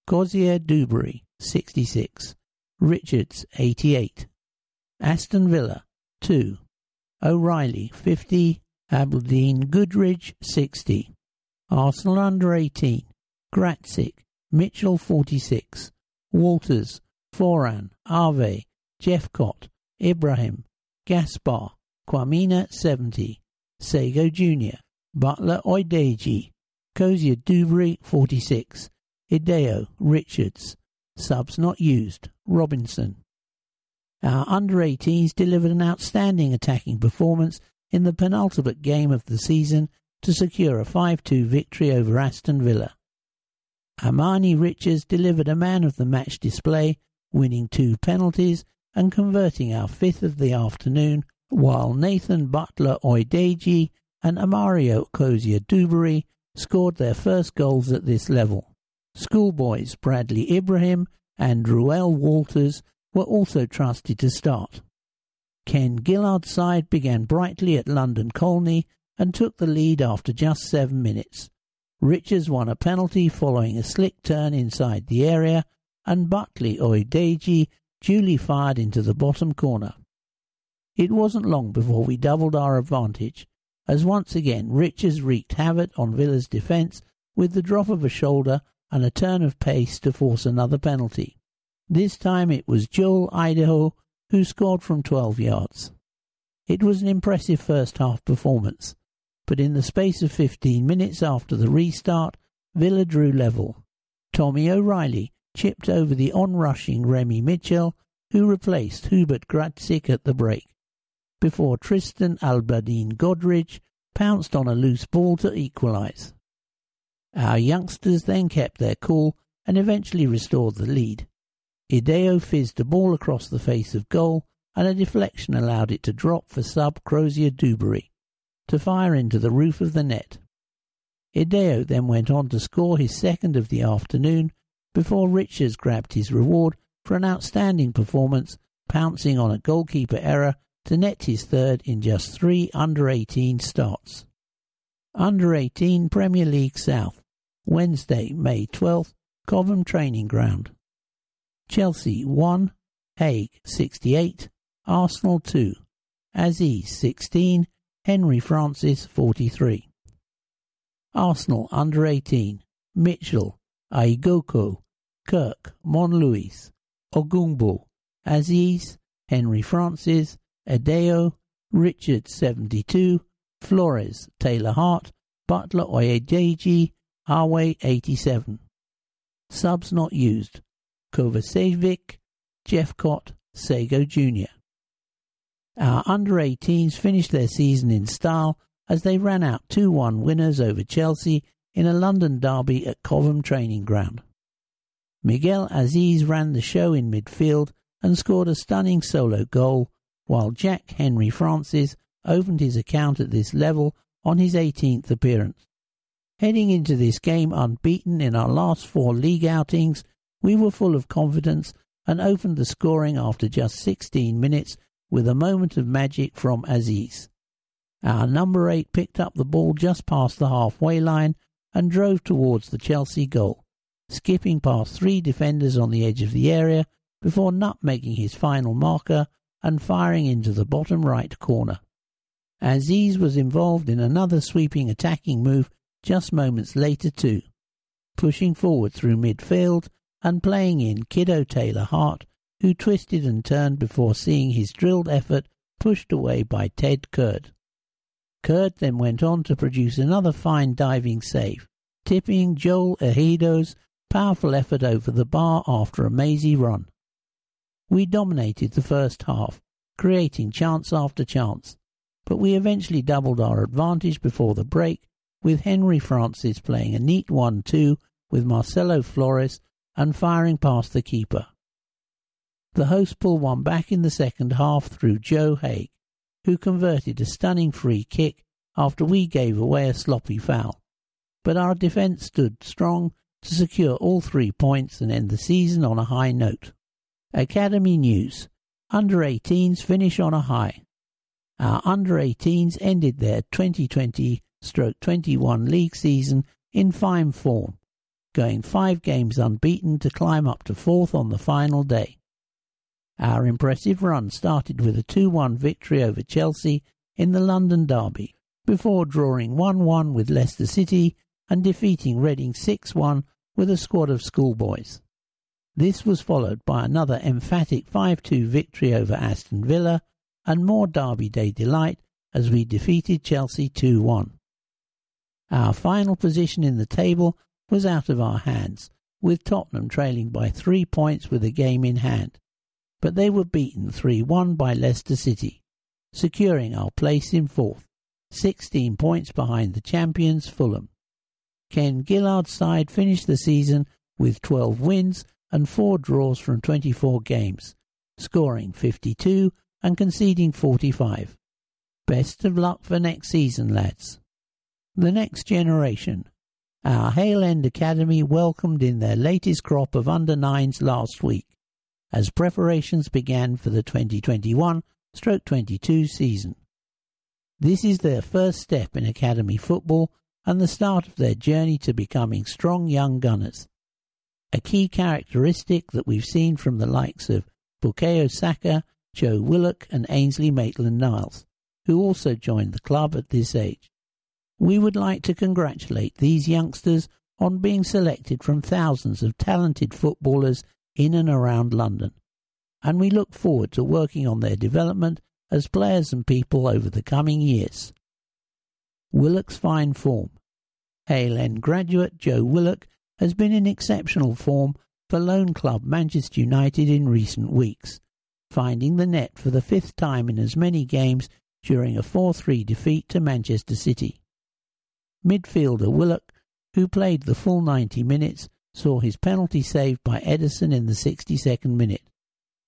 Cozier Duberry, 66. Richards, 88. Aston Villa, 2. O'Reilly, 50. Aberdeen Goodridge, 60. Arsenal under 18. Graczyk, Mitchell, 46. Walters, Foran, Arve, Jeffcott, Ibrahim, Gaspar, Kwamina 70, Sagoe Jr., Butler Oyedeji, Cozier Duberry 46, Ideho Richards, subs not used, Robinson. Our under 18s delivered an outstanding attacking performance in the penultimate game of the season to secure a 5 2 victory over Aston Villa. Amani Richards delivered a man of the match display, winning two penalties and converting our fifth of the afternoon, while Nathan Butler Oyedeji and Amario Cozier Duberry scored their first goals at this level. Schoolboys Bradley Ibrahim and Ruel Walters were also trusted to start. Ken Gillard's side began brightly at London Colney and took the lead after just seven minutes. Richards won a penalty following a slick turn inside the area, and Butler Oyedeji duly fired into the bottom corner. It wasn't long before we doubled our advantage, as once again Richards wreaked havoc on Villa's defence with the drop of a shoulder and a turn of pace to force another penalty. This time it was Joel Ideho who scored from 12 yards. It was an impressive first half performance, but in the space of 15 minutes after the restart, Villa drew level. Tommy O'Reilly chipped over the on-rushing Remy Mitchell, who replaced Hubert Graczyk at the break, before Tristan Albadine Godridge pounced on a loose ball to equalise. Our youngsters then kept their cool and eventually restored the lead. Ideho fizzed a ball across the face of goal, and a deflection allowed it to drop for sub Cozier Duberry to fire into the roof of the net. Ideho then went on to score his second of the afternoon before Richards grabbed his reward for an outstanding performance, pouncing on a goalkeeper error to net his third in just three under 18 starts. Under 18 Premier League South, Wednesday, May 12th, Cobham Training Ground. Chelsea 1, Haigh 68, Arsenal 2, Azeez 16, Henry Francis 43. Arsenal under 18, Mitchell, Aigoko, Kirk, Monluis, Ogumbo, Azeez, Henry Francis, Ideho, Richard 72, Flores, Taylor Hart, Butler Oyedeji, Arway 87. Subs not used. Kovacevic, Jeffcott, Sagoe Jr. Our under 18s finished their season in style as they ran out 2 1 winners over Chelsea in a London derby at Cobham Training Ground. Miguel Azeez ran the show in midfield and scored a stunning solo goal, while Jack Henry Francis opened his account at this level on his 18th appearance. Heading into this game unbeaten in our last four league outings, we were full of confidence and opened the scoring after just 16 minutes with a moment of magic from Azeez. Our number 8 picked up the ball just past the halfway line and drove towards the Chelsea goal, skipping past three defenders on the edge of the area before nutmegging his final marker and firing into the bottom right corner. Azeez was involved in another sweeping attacking move just moments later too, pushing forward through midfield and playing in Kiddo Taylor Hart, who twisted and turned before seeing his drilled effort pushed away by Ted Curd. Curd then went on to produce another fine diving save, tipping Joel Ejido's powerful effort over the bar after a mazy run. We dominated the first half, creating chance after chance, but we eventually doubled our advantage before the break, with Henry Francis playing a neat 1 2 with Marcelo Flores and firing past the keeper. The host pulled one back in the second half through Joe Haigh, who converted a stunning free kick after we gave away a sloppy foul. But our defence stood strong to secure all three points and end the season on a high note. Academy News Under 18s finish on a high. Our under 18s ended their 2020 stroke 21 league season in fine form going five games unbeaten to climb up to fourth on the final day. Our impressive run started with a 2 1 victory over Chelsea in the London Derby, before drawing 1 1 with Leicester City and defeating Reading 6 1 with a squad of schoolboys. This was followed by another emphatic 5-2 victory over Aston Villa and more Derby Day delight as we defeated Chelsea 2-1. Our final position in the table was out of our hands, with Tottenham trailing by three points with a game in hand, but they were beaten 3-1 by Leicester City, securing our place in fourth, 16 points behind the champions Fulham. Ken Gillard's side finished the season with 12 wins and 4 draws from 24 games, scoring 52 and conceding 45. Best of luck for next season, lads. The next generation. Our Hale End Academy welcomed in their latest crop of under nines last week, as preparations began for the 2021 stroke 22 season. This is their first step in academy football and the start of their journey to becoming strong young gunners. A key characteristic that we've seen from the likes of Bukayo Saka, Joe Willock, and Ainsley Maitland Niles, who also joined the club at this age. We would like to congratulate these youngsters on being selected from thousands of talented footballers in and around London, and we look forward to working on their development as players and people over the coming years. Willock's fine form. End graduate Joe Willock has been in exceptional form for loan club Manchester United in recent weeks, finding the net for the fifth time in as many games during a 4-3 defeat to Manchester City. Midfielder Willock, who played the full 90 minutes, saw his penalty saved by Ederson in the 62nd minute.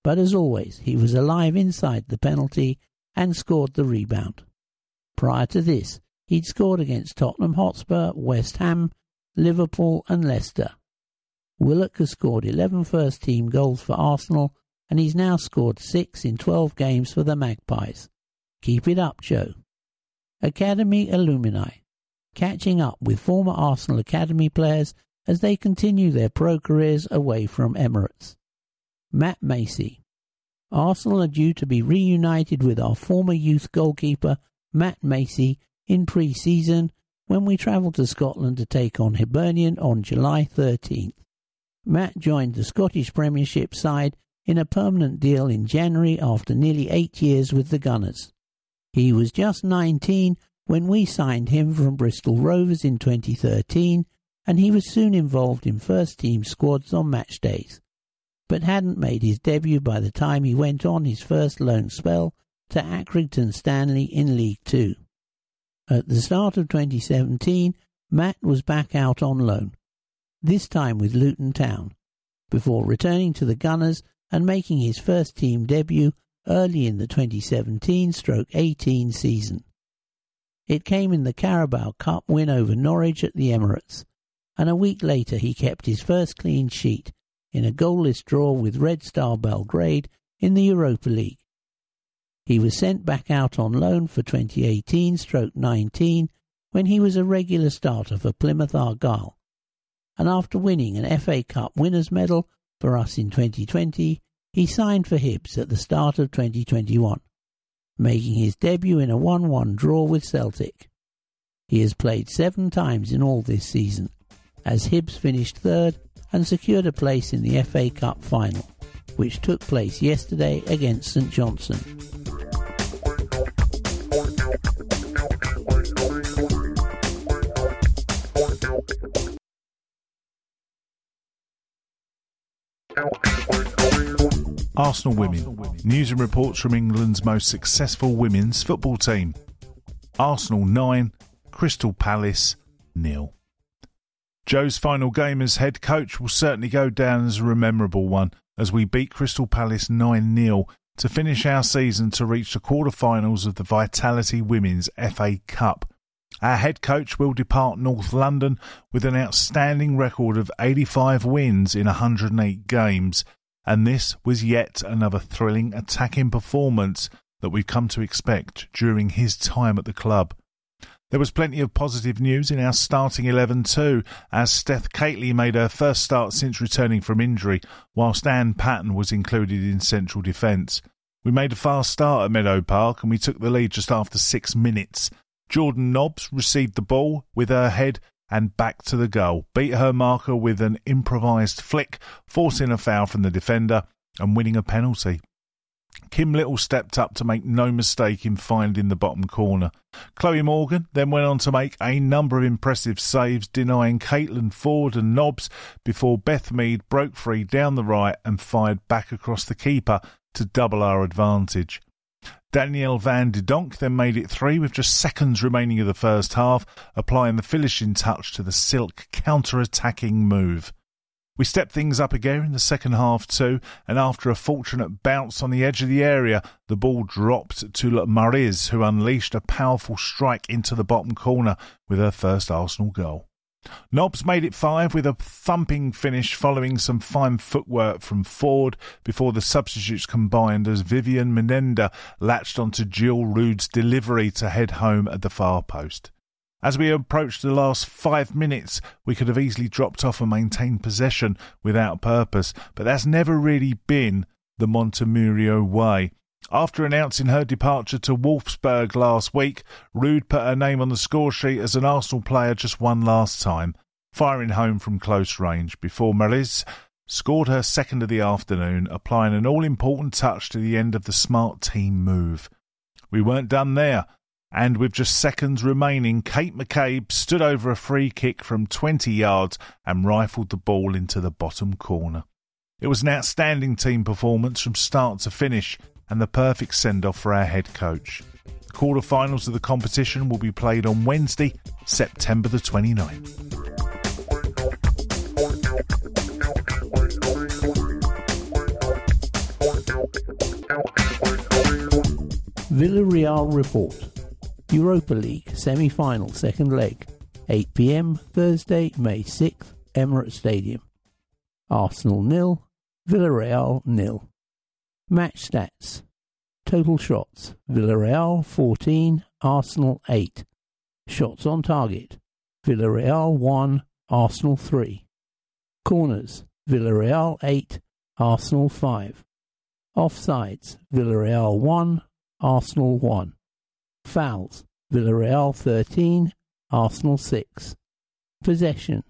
But as always, he was alive inside the penalty and scored the rebound. Prior to this, He'd scored against Tottenham Hotspur, West Ham, Liverpool, and Leicester. Willock has scored 11 first team goals for Arsenal, and he's now scored 6 in 12 games for the Magpies. Keep it up, Joe. Academy Alumni. Catching up with former Arsenal Academy players as they continue their pro careers away from Emirates. Matt Macey. Arsenal are due to be reunited with our former youth goalkeeper, Matt Macey, in pre-season when we travel to Scotland to take on Hibernian on July 13th. Matt joined the Scottish Premiership side in a permanent deal in January after nearly eight years with the Gunners. He was just 19 when we signed him from Bristol Rovers in 2013 and he was soon involved in first team squads on match days, but hadn't made his debut by the time he went on his first loan spell to Accrington Stanley in League Two. At the start of 2017, Matt was back out on loan, this time with Luton Town, before returning to the Gunners and making his first team debut early in the 2017-18 season. It came in the Carabao Cup win over Norwich at the Emirates, and a week later he kept his first clean sheet in a goalless draw with Red Star Belgrade in the Europa League. He was sent back out on loan for 2018 stroke 19 when he was a regular starter for Plymouth Argyle. And after winning an FA Cup winners medal for us in 2020, he signed for Hibs at the start of 2021, making his debut in a 1-1 draw with Celtic. He has played seven times in all this season, as Hibs finished third and secured a place in the FA Cup final, which took place yesterday against St Johnstone. Arsenal women. News and reports from England's most successful women's football team. Arsenal 9, Crystal Palace nil. Joe's final game as head coach will certainly go down as a memorable one as we beat Crystal Palace 9 0 to finish our season to reach the quarter-finals of the Vitality Women's FA Cup. Our head coach will depart North London with an outstanding record of 85 wins in 108 games, and this was yet another thrilling attacking performance that we've come to expect during his time at the club. There was plenty of positive news in our starting 11 too, as Steph Catley made her first start since returning from injury, whilst Anna Patten was included in central defence. We made a fast start at Meadow Park and we took the lead just after six minutes. Jordan Nobbs received the ball with her head and back to the goal, beat her marker with an improvised flick, forcing a foul from the defender and winning a penalty. Kim Little stepped up to make no mistake in finding the bottom corner. Chloe Morgan then went on to make a number of impressive saves, denying Caitlin Foord and Nobbs before Beth Mead broke free down the right and fired back across the keeper to double our advantage. Danielle Van de Donk then made it three with just seconds remaining of the first half, applying the finishing touch to the Silk counter attacking move. We stepped things up again in the second half too, and after a fortunate bounce on the edge of the area, the ball dropped to Maritz, who unleashed a powerful strike into the bottom corner with her first Arsenal goal. Nobbs made it five with a thumping finish following some fine footwork from Foord before the substitutes combined as Vivianne Miedema latched onto Jill Roord's delivery to head home at the far post. As we approached the last five minutes, we could have easily dropped off and maintained possession without purpose, but that's never really been the Montemurro way. After announcing her departure to Wolfsburg last week, Roord put her name on the score sheet as an Arsenal player just one last time, firing home from close range before Maritz scored her second of the afternoon, applying an all important touch to the end of the smart team move. We weren't done there and with just seconds remaining, Kate McCabe stood over a free kick from 20 yards and rifled the ball into the bottom corner. It was an outstanding team performance from start to finish and the perfect send off for our head coach. The quarter-finals of the competition will be played on Wednesday, September the 29th. Villarreal report. Europa League semi final second leg, 8 pm Thursday, May 6th, Emirates Stadium. Arsenal nil, Villarreal nil. Match stats. Total shots Villarreal 14, Arsenal 8. Shots on target Villarreal 1, Arsenal 3. Corners Villarreal 8, Arsenal 5. Offsides Villarreal 1, Arsenal 1. Fouls Villarreal 13, Arsenal 6. Possession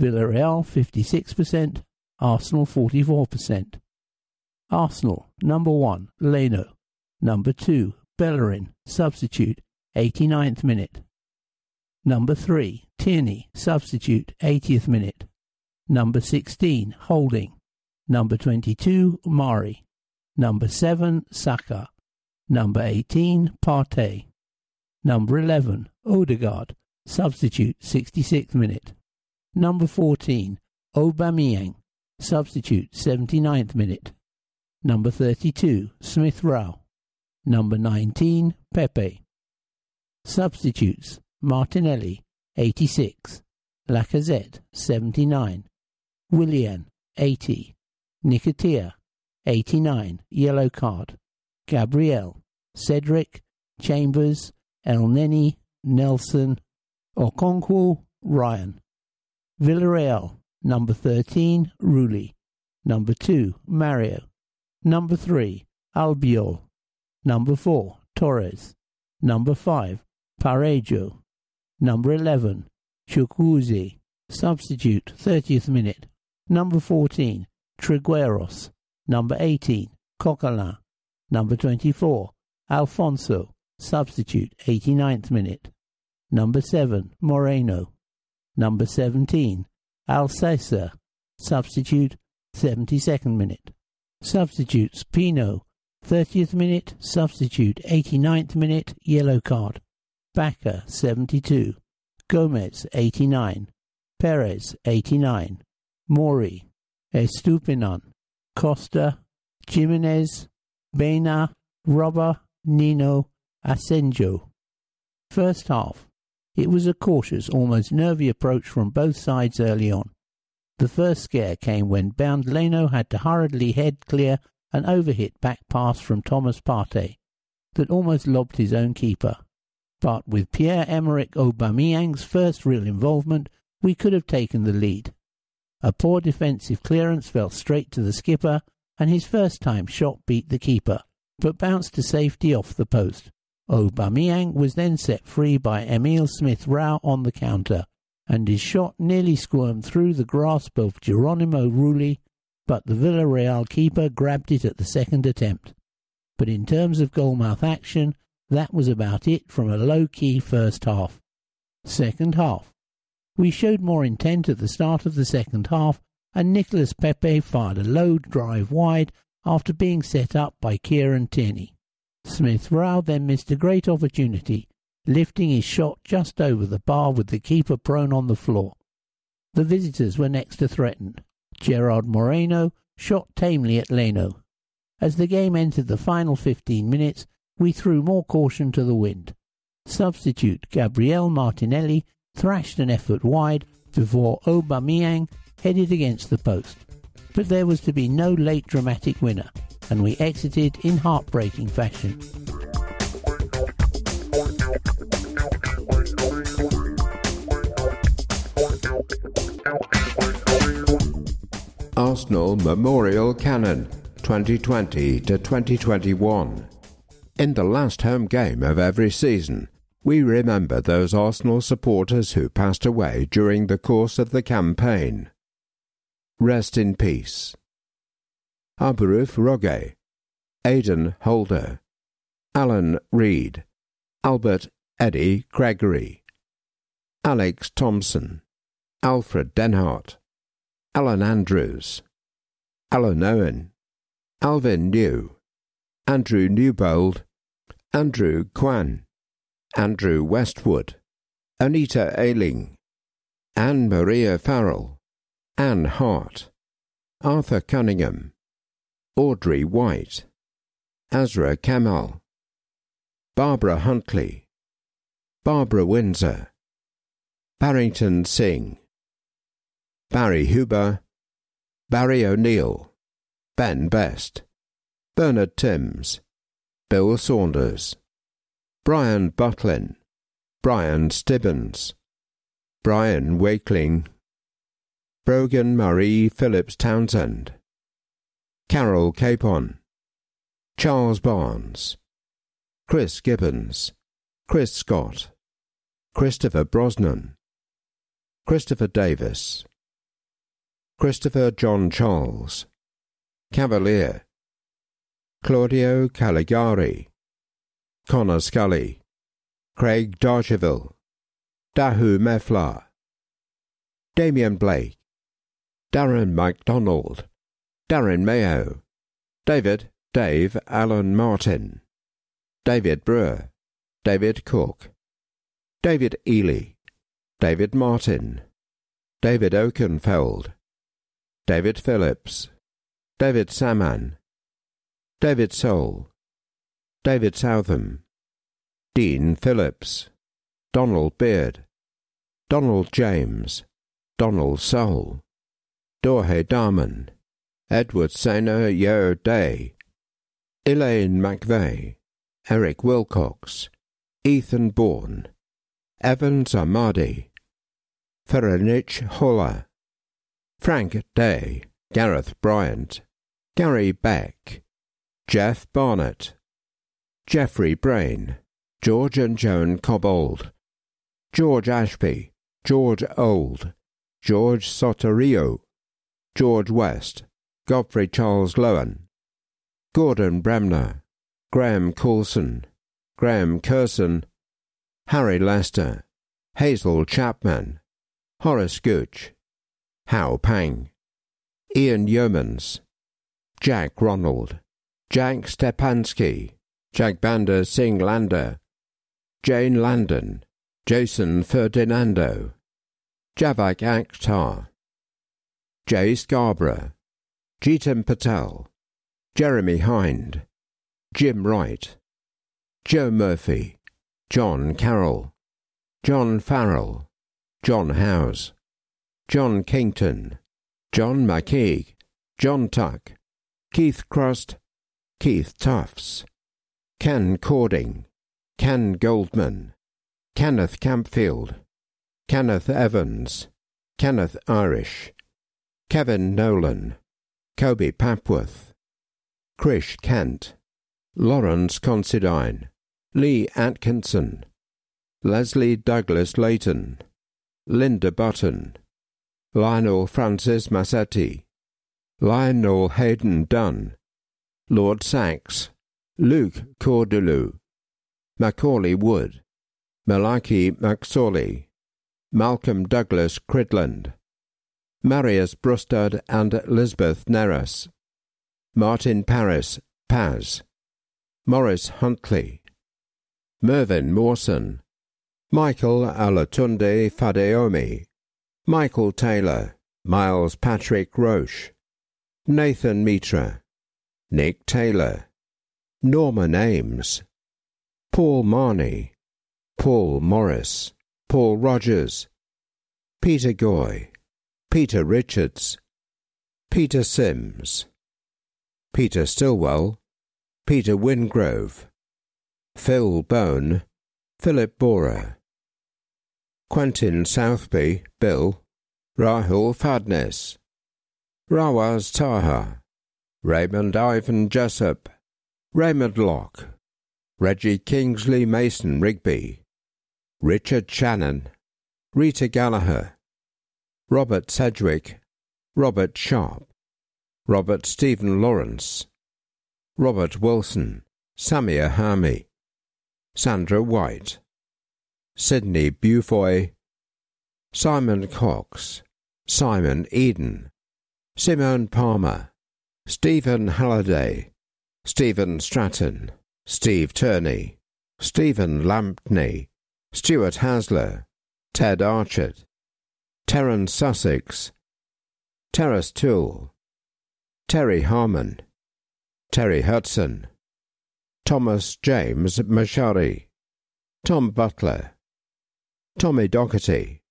Villarreal 56%, Arsenal 44%. Arsenal number 1 Leno, number 2 Bellerin, substitute 89th minute. Number 3 Tierney, substitute 80th minute. Number 16 Holding. Number 22 Mari. Number 7 Saka. Number 18 Partey. Number 11, Odegaard, substitute 66th minute. Number 14, Aubameyang, substitute 79th minute. Number 32, Smith Rowe. Number 19, Pepe. Substitutes, Martinelli, 86. Lacazette, 79. Willian, 80. Nketiah, 89. Yellow card. Gabriel, Cedric, Chambers, Elneny, Nelson, Okonkwo, Ryan. Villarreal, number 13, Rulli. Number 2, Mario. Number 3, Albiol. Number 4, Torres. Number 5, Parejo. Number 11, Chukwueze. Substitute, 30th minute. Number 14, Trigueros. Number 18, Coquelin. Number 24, Alfonso. Substitute 89th minute. Number 7 Moreno. Number 17 Alcácer. Substitute 72nd minute. Substitutes Pino 30th minute. Substitute 89th minute. Yellow card. Bacca 72. Gomez 89. Perez 89. Mori. Estupinan. Costa. Jimenez. Bena. Robber. Nino. Asenjo. First half. It was a cautious, almost nervy approach from both sides early on. The first scare came when Bernd Leno had to hurriedly head clear an overhit back pass from Thomas Partey that almost lobbed his own keeper. But with Pierre-Emerick Aubameyang's first real involvement, we could have taken the lead. A poor defensive clearance fell straight to the skipper, and his first time shot beat the keeper, but bounced to safety off the post. Aubameyang was then set free by Emile Smith Rowe on the counter, and his shot nearly squirmed through the grasp of Geronimo Rulli, but the Villarreal keeper grabbed it at the second attempt. But in terms of goalmouth action, that was about it from a low key first half. Second half. We showed more intent at the start of the second half, and Nicolas Pepe fired a low drive wide after being set up by Kieran Tierney. Smith Rowe then missed a great opportunity, lifting his shot just over the bar with the keeper prone on the floor. The visitors were next to threaten. Gerard Moreno shot tamely at Leno. As the game entered the final 15 minutes, we threw more caution to the wind. Substitute Gabriel Martinelli thrashed an effort wide before Aubameyang headed against the post. But there was to be no late dramatic winner, and we exited in heartbreaking fashion. Arsenal Memorial Canon 2020 to 2021. In the last home game of every season, we remember those Arsenal supporters who passed away during the course of the campaign. Rest in peace. Aberuf Roge, Aidan Holder, Alan Reed, Albert Eddie Gregory, Alex Thompson, Alfred Denhart, Alan Andrews, Alan Owen, Alvin New, Andrew Newbold, Andrew Kwan, Andrew Westwood, Anita Ailing, Anne Maria Farrell, Anne Hart, Arthur Cunningham, Audrey White, Azra Kamal, Barbara Huntley, Barbara Windsor, Barrington Singh, Barry Huber, Barry O'Neill, Ben Best, Bernard Timms, Bill Saunders, Brian Butlin, Brian Stibbons, Brian Wakeling, Brogan Marie Phillips Townsend, Carol Capon, Charles Barnes, Chris Gibbons, Chris Scott, Christopher Brosnan, Christopher Davis, Christopher John Charles, Cavalier, Claudio Caligari, Connor Scully, Craig Darcheville, Dahu Mefla, Damian Blake, Darren MacDonald, Darren Mayo, David Dave Allen Martin, David Brewer, David Cook, David Ely, David Martin, David Oakenfeld, David Phillips, David Saman, David Soul, David Southam, Dean Phillips, Donald Beard, Donald James, Donald Soul, Dorhe Darman, Edward Sainer Yo Day, Elaine McVeigh, Eric Wilcox, Ethan Bourne, Evans Amadi, Ferenich Holler, Frank Day, Gareth Bryant, Gary Beck, Jeff Barnett, Jeffrey Brain, George and Joan Cobbold, George Ashby, George Old, George Soterio, George West, Godfrey Charles Lowen, Gordon Bramner, Graham Coulson, Graham Curson, Harry Lester, Hazel Chapman, Horace Gooch, Hao Pang, Ian Yeomans, Jack Ronald, Jack Stepansky, Jagbander Singh Lander, Jane Landon, Jason Ferdinando, Javak Akhtar, Jay Scarborough, Jeetam Patel, Jeremy Hind, Jim Wright, Joe Murphy, John Carroll, John Farrell, John Howes, John Kington, John McKeague, John Tuck, Keith Crust, Keith Tufts, Ken Cording, Ken Goldman, Kenneth Campfield, Kenneth Evans, Kenneth Irish, Kevin Nolan, Kobe Papworth, Krish Kent, Lawrence Considine, Lee Atkinson, Leslie Douglas Layton, Linda Button, Lionel Francis Massetti, Lionel Hayden Dunn, Lord Sacks, Luke Cordelou, Macaulay Wood, Malachi McSorley, Malcolm Douglas Cridland, Marius Brustad and Lisbeth Neris, Martin Paris Paz, Morris Huntley, Mervyn Mawson, Michael Alatunde Fadeomi, Michael Taylor, Miles Patrick Roche, Nathan Mitra, Nick Taylor, Norman Ames, Paul Marney, Paul Morris, Paul Rogers, Peter Goy, Peter Richards, Peter Sims, Peter Stillwell, Peter Wingrove, Phil Bone, Philip Borer, Quentin Southby, Bill, Rahul Fadness, Rawaz Taha, Raymond Ivan Jessup, Raymond Locke, Reggie Kingsley Mason Rigby, Richard Shannon, Rita Gallagher, Robert Sedgwick, Robert Sharp, Robert Stephen Lawrence, Robert Wilson, Samia Hami, Sandra White, Sidney Bufoy, Simon Cox, Simon Eden, Simone Palmer, Stephen Halliday, Stephen Stratton, Steve Turney, Stephen Lampney, Stuart Hasler, Ted Archard, Terence Sussex, Terrace Toole, Terry Harmon, Terry Hudson, Thomas James Mashari, Tom Butler, Tommy Doherty,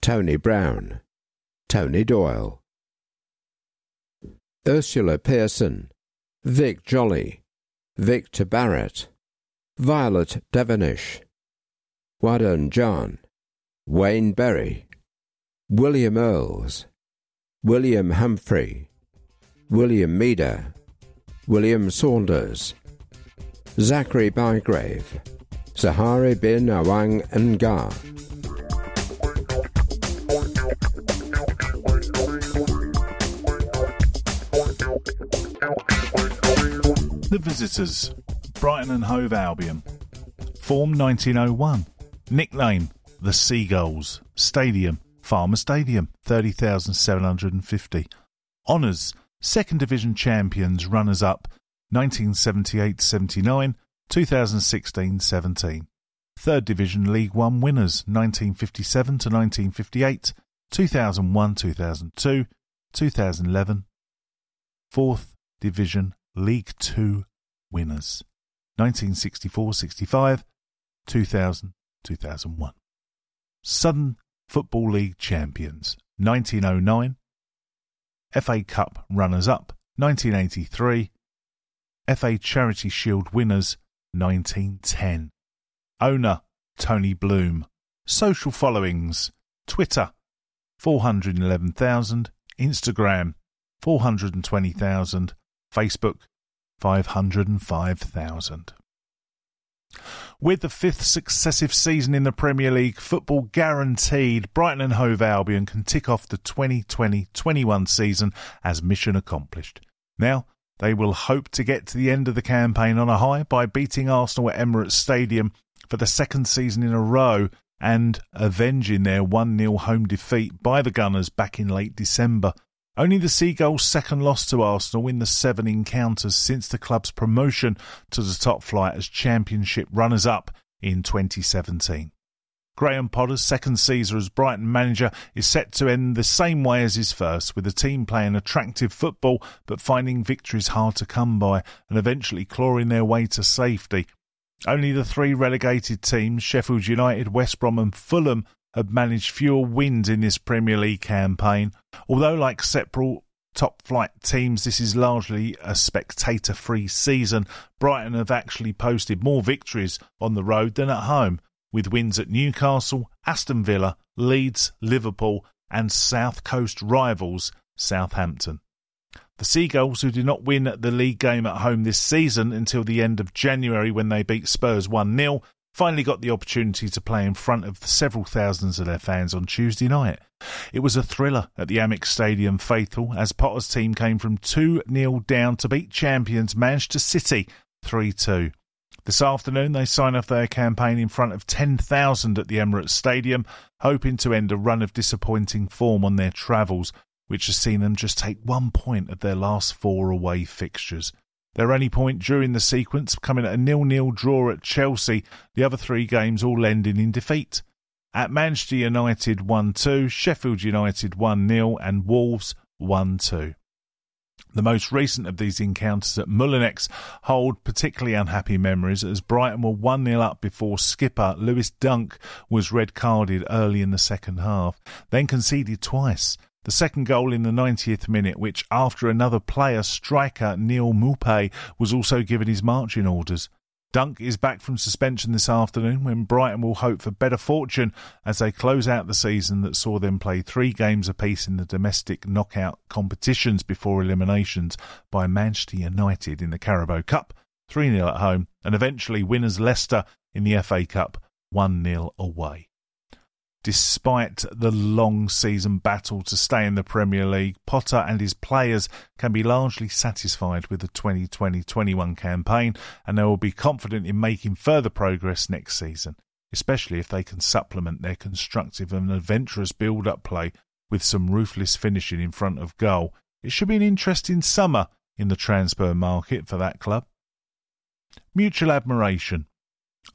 Tony Brown, Tony Doyle, Ursula Pearson, Vic Jolly, Victor Barrett, Violet Devonish, Wadon John, Wayne Berry, William Earls, William Humphrey, William Meader, William Saunders, Zachary Bygrave, Zahari bin Awang Ngar. The visitors, Brighton and Hove Albion. Form 1901. Nickname, The Seagulls. Stadium, Falmer Stadium, 30,750. Honours, Second Division Champions, Runners Up, 1978 79, 2016 17. Third Division League One winners, 1957 to 1958, 2001 2002, 2011. Fourth Division League Two winners, 1964 65, 2000 2001. Southern Football League champions, 1909. FA Cup runners up, 1983. FA Charity Shield winners, 1910. Owner, Tony Bloom. Social followings, Twitter, 411,000. Instagram, 420,000. Facebook, 505,000. With the fifth successive season in the Premier League, football guaranteed, Brighton and Hove Albion can tick off the 2020-21 season as mission accomplished. Now, they will hope to get to the end of the campaign on a high by beating Arsenal at Emirates Stadium for the second season in a row and avenging their 1-0 home defeat by the Gunners back in late December. Only the Seagulls' second loss to Arsenal in the seven encounters since the club's promotion to the top flight as Championship runners up in 2017. Graham Potter's second season as Brighton manager is set to end the same way as his first, with the team playing attractive football but finding victories hard to come by and eventually clawing their way to safety. Only the three relegated teams, Sheffield United, West Brom, and Fulham, have managed fewer wins in this Premier League campaign. Although, like several top flight teams, this is largely a spectator free season, Brighton have actually posted more victories on the road than at home, with wins at Newcastle, Aston Villa, Leeds, Liverpool, and South Coast rivals Southampton. The Seagulls, who did not win the league game at home this season until the end of January when they beat Spurs 1 0, finally got the opportunity to play in front of several thousands of their fans on Tuesday night. It was a thriller at the Amex Stadium faithful as Potter's team came from 2 0 down to beat champions Manchester City 3 2. This afternoon, they sign off their campaign in front of 10,000 at the Emirates Stadium, hoping to end a run of disappointing form on their travels, which has seen them just take one point of their last four away fixtures. Their only point during the sequence coming at a nil-nil draw at Chelsea, the other three games all ending in defeat. At Manchester United 1-2, Sheffield United 1-0 and Wolves 1-2. The most recent of these encounters at Molineux hold particularly unhappy memories as Brighton were 1 0 up before skipper Lewis Dunk was red carded early in the second half, then conceded twice. The second goal in the 90th minute, which after another player, striker Neal Maupay, was also given his marching orders. Dunk is back from suspension this afternoon when Brighton will hope for better fortune as they close out the season that saw them play three games apiece in the domestic knockout competitions before eliminations by Manchester United in the Carabao Cup, 3 0 at home, and eventually winners Leicester in the FA Cup, 1 0 away. Despite the long season battle to stay in the Premier League, Potter and his players can be largely satisfied with the 2020 21 campaign and they will be confident in making further progress next season, especially if they can supplement their constructive and adventurous build up play with some ruthless finishing in front of goal. It should be an interesting summer in the transfer market for that club. Mutual admiration.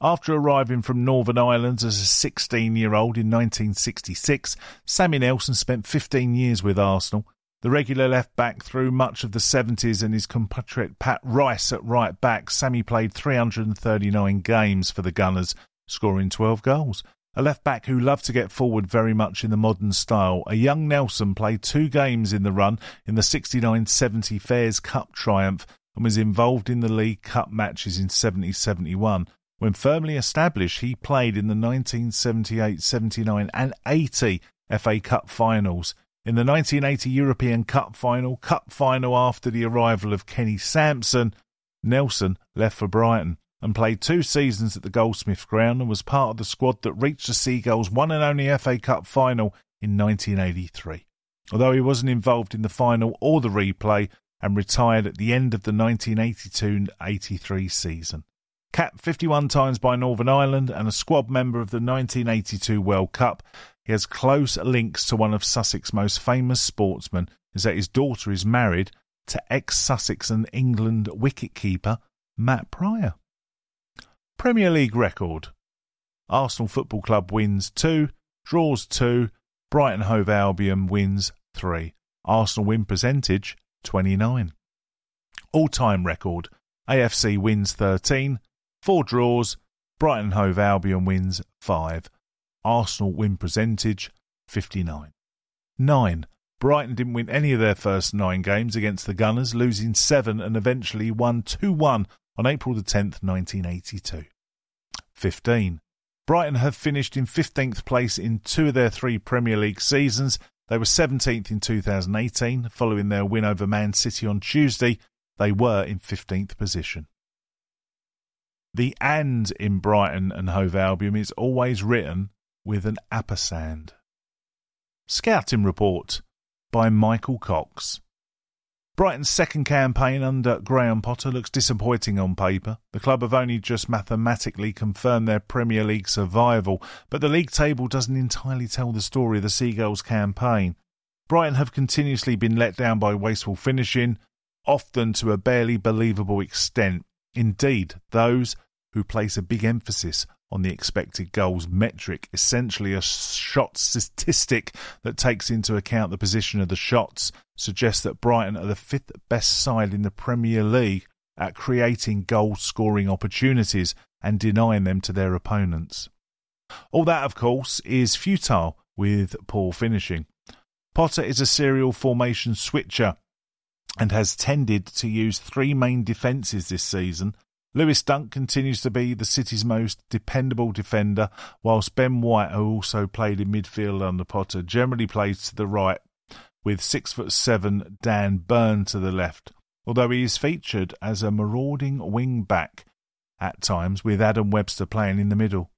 After arriving from Northern Ireland as a 16 year old in 1966, Sammy Nelson spent 15 years with Arsenal. The regular left back through much of the 70s and his compatriot Pat Rice at right back, Sammy played 339 games for the Gunners, scoring 12 goals. A left back who loved to get forward very much in the modern style, a young Nelson played two games in the run in the 69 70 Fairs Cup triumph and was involved in the League Cup matches in 70 71. When firmly established, he played in the 1978, 79, and 80 FA Cup finals. In the 1980 European Cup final, Cup final after the arrival of Kenny Sansom, Nelson left for Brighton and played two seasons at the Goldstone Ground and was part of the squad that reached the Seagulls' one and only FA Cup final in 1983. Although he wasn't involved in the final or the replay and retired at the end of the 1982 83 season. Capped 51 times by Northern Ireland and a squad member of the 1982 World Cup, he has close links to one of Sussex's most famous sportsmen, is that his daughter is married to ex Sussex and England wicketkeeper Matt Prior. Premier League record Arsenal Football Club wins 2, draws 2, Brighton Hove Albion wins 3. Arsenal win percentage 29. All time record AFC wins 13, Four draws. Brighton Hove Albion wins 5. Arsenal win percentage 59. 9. Brighton didn't win any of their first nine games against the Gunners, losing seven and eventually won 2 1 on April the 10th, 1982. 15. Brighton have finished in 15th place in two of their three Premier League seasons. They were 17th in 2018. Following their win over Man City on Tuesday, they were in 15th position. The and in Brighton and Hove Albion is always written with an ampersand. Scouting Report by Michael Cox. Brighton's second campaign under Graham Potter looks disappointing on paper. The club have only just mathematically confirmed their Premier League survival, but the league table doesn't entirely tell the story of the Seagulls campaign. Brighton have continuously been let down by wasteful finishing, often to a barely believable extent. Indeed, those who place a big emphasis on the expected goals metric, essentially a shot statistic that takes into account the position of the shots, suggests that Brighton are the fifth best side in the Premier League at creating goal scoring opportunities and denying them to their opponents. All that, of course, is futile with poor finishing. Potter is a serial formation switcher and has tended to use three main defences this season Lewis Dunk continues to be the City's most dependable defender, whilst Ben White, who also played in midfield under Potter, generally plays to the right, with six foot seven Dan Burn to the left. Although he is featured as a marauding wing back, at times, with Adam Webster playing in the middle.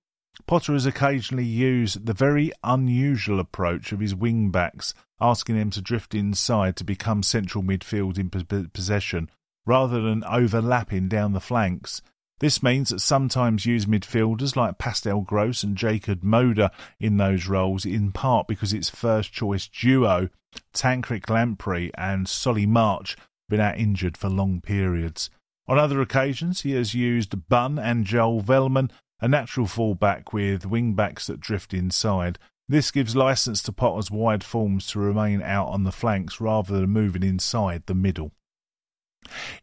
Potter has occasionally used the very unusual approach of his wing backs, asking them to drift inside to become central midfield in possession, rather than overlapping down the flanks. This means that sometimes use midfielders like Pascal Gross and Jakob Moder in those roles, in part because its first choice duo, Tariq Lamptey and Solly March, have been out injured for long periods. On other occasions, he has used Burn and Joel Veltman, a natural fallback with wing backs that drift inside. This gives license to Potter's wide forms to remain out on the flanks rather than moving inside the middle.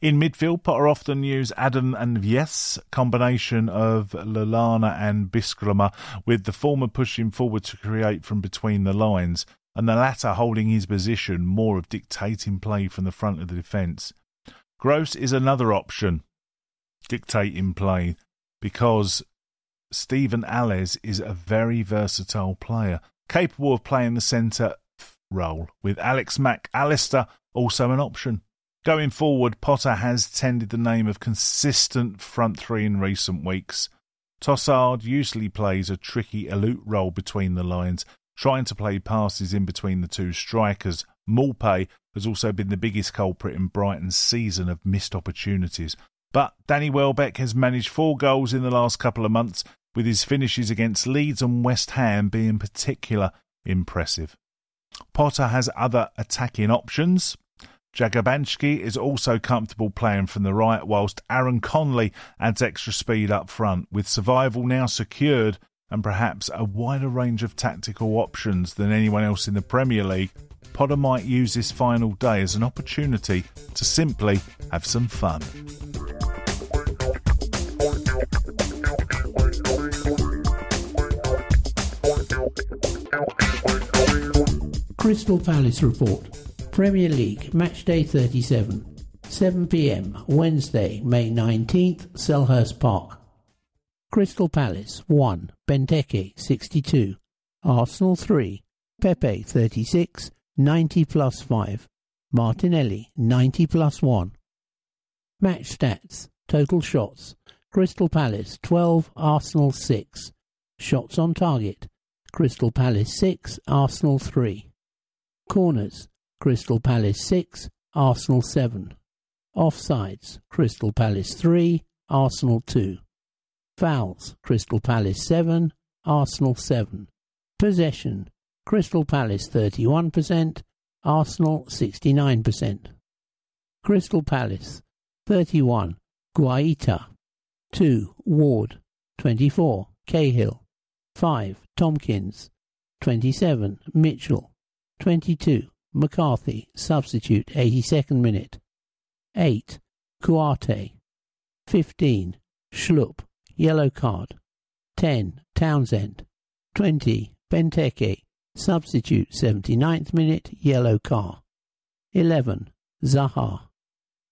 In midfield, Potter often used Adam and Vies, combination of Lallana and Bissouma, with the former pushing forward to create from between the lines, and the latter holding his position, more of dictating play from the front of the defence. Gross is another option, dictating play, because Steven Alzate is a very versatile player, capable of playing the centre role, with Alex Mac Allister also an option. Going forward, Potter has tended the name of consistent front three in recent weeks. Trossard usually plays a tricky elude role between the lines, trying to play passes in between the two strikers. Maupay has also been the biggest culprit in Brighton's season of missed opportunities. But Danny Welbeck has managed four goals in the last couple of months, with his finishes against Leeds and West Ham being particular impressive. Potter has other attacking options. Jahanbakhsh is also comfortable playing from the right, whilst Aaron Connolly adds extra speed up front. With survival now secured and perhaps a wider range of tactical options than anyone else in the Premier League, Potter might use this final day as an opportunity to simply have some fun. Crystal Palace Report. Premier League, Match Day 37, 7pm, Wednesday, May 19th, Selhurst Park. Crystal Palace 1, Benteke 62, Arsenal 3, Pepe 36, 90 plus 5, Martinelli 90 plus 1. Match stats, total shots, Crystal Palace 12, Arsenal 6, shots on target, Crystal Palace 6, Arsenal 3. Corners, Crystal Palace 6, Arsenal 7. Offsides, Crystal Palace 3, Arsenal 2. Fouls, Crystal Palace 7, Arsenal 7. Possession, Crystal Palace 31%, Arsenal 69%. Crystal Palace 31, Guaita 2, Ward 24, Cahill 5, Tomkins, 27, Mitchell 22, McCarthy, substitute, 82nd minute. 8. Kouyaté. 15. Schlupp, yellow card. 10. Townsend. 20. Benteke, substitute, 79th minute, yellow card. 11. Zaha.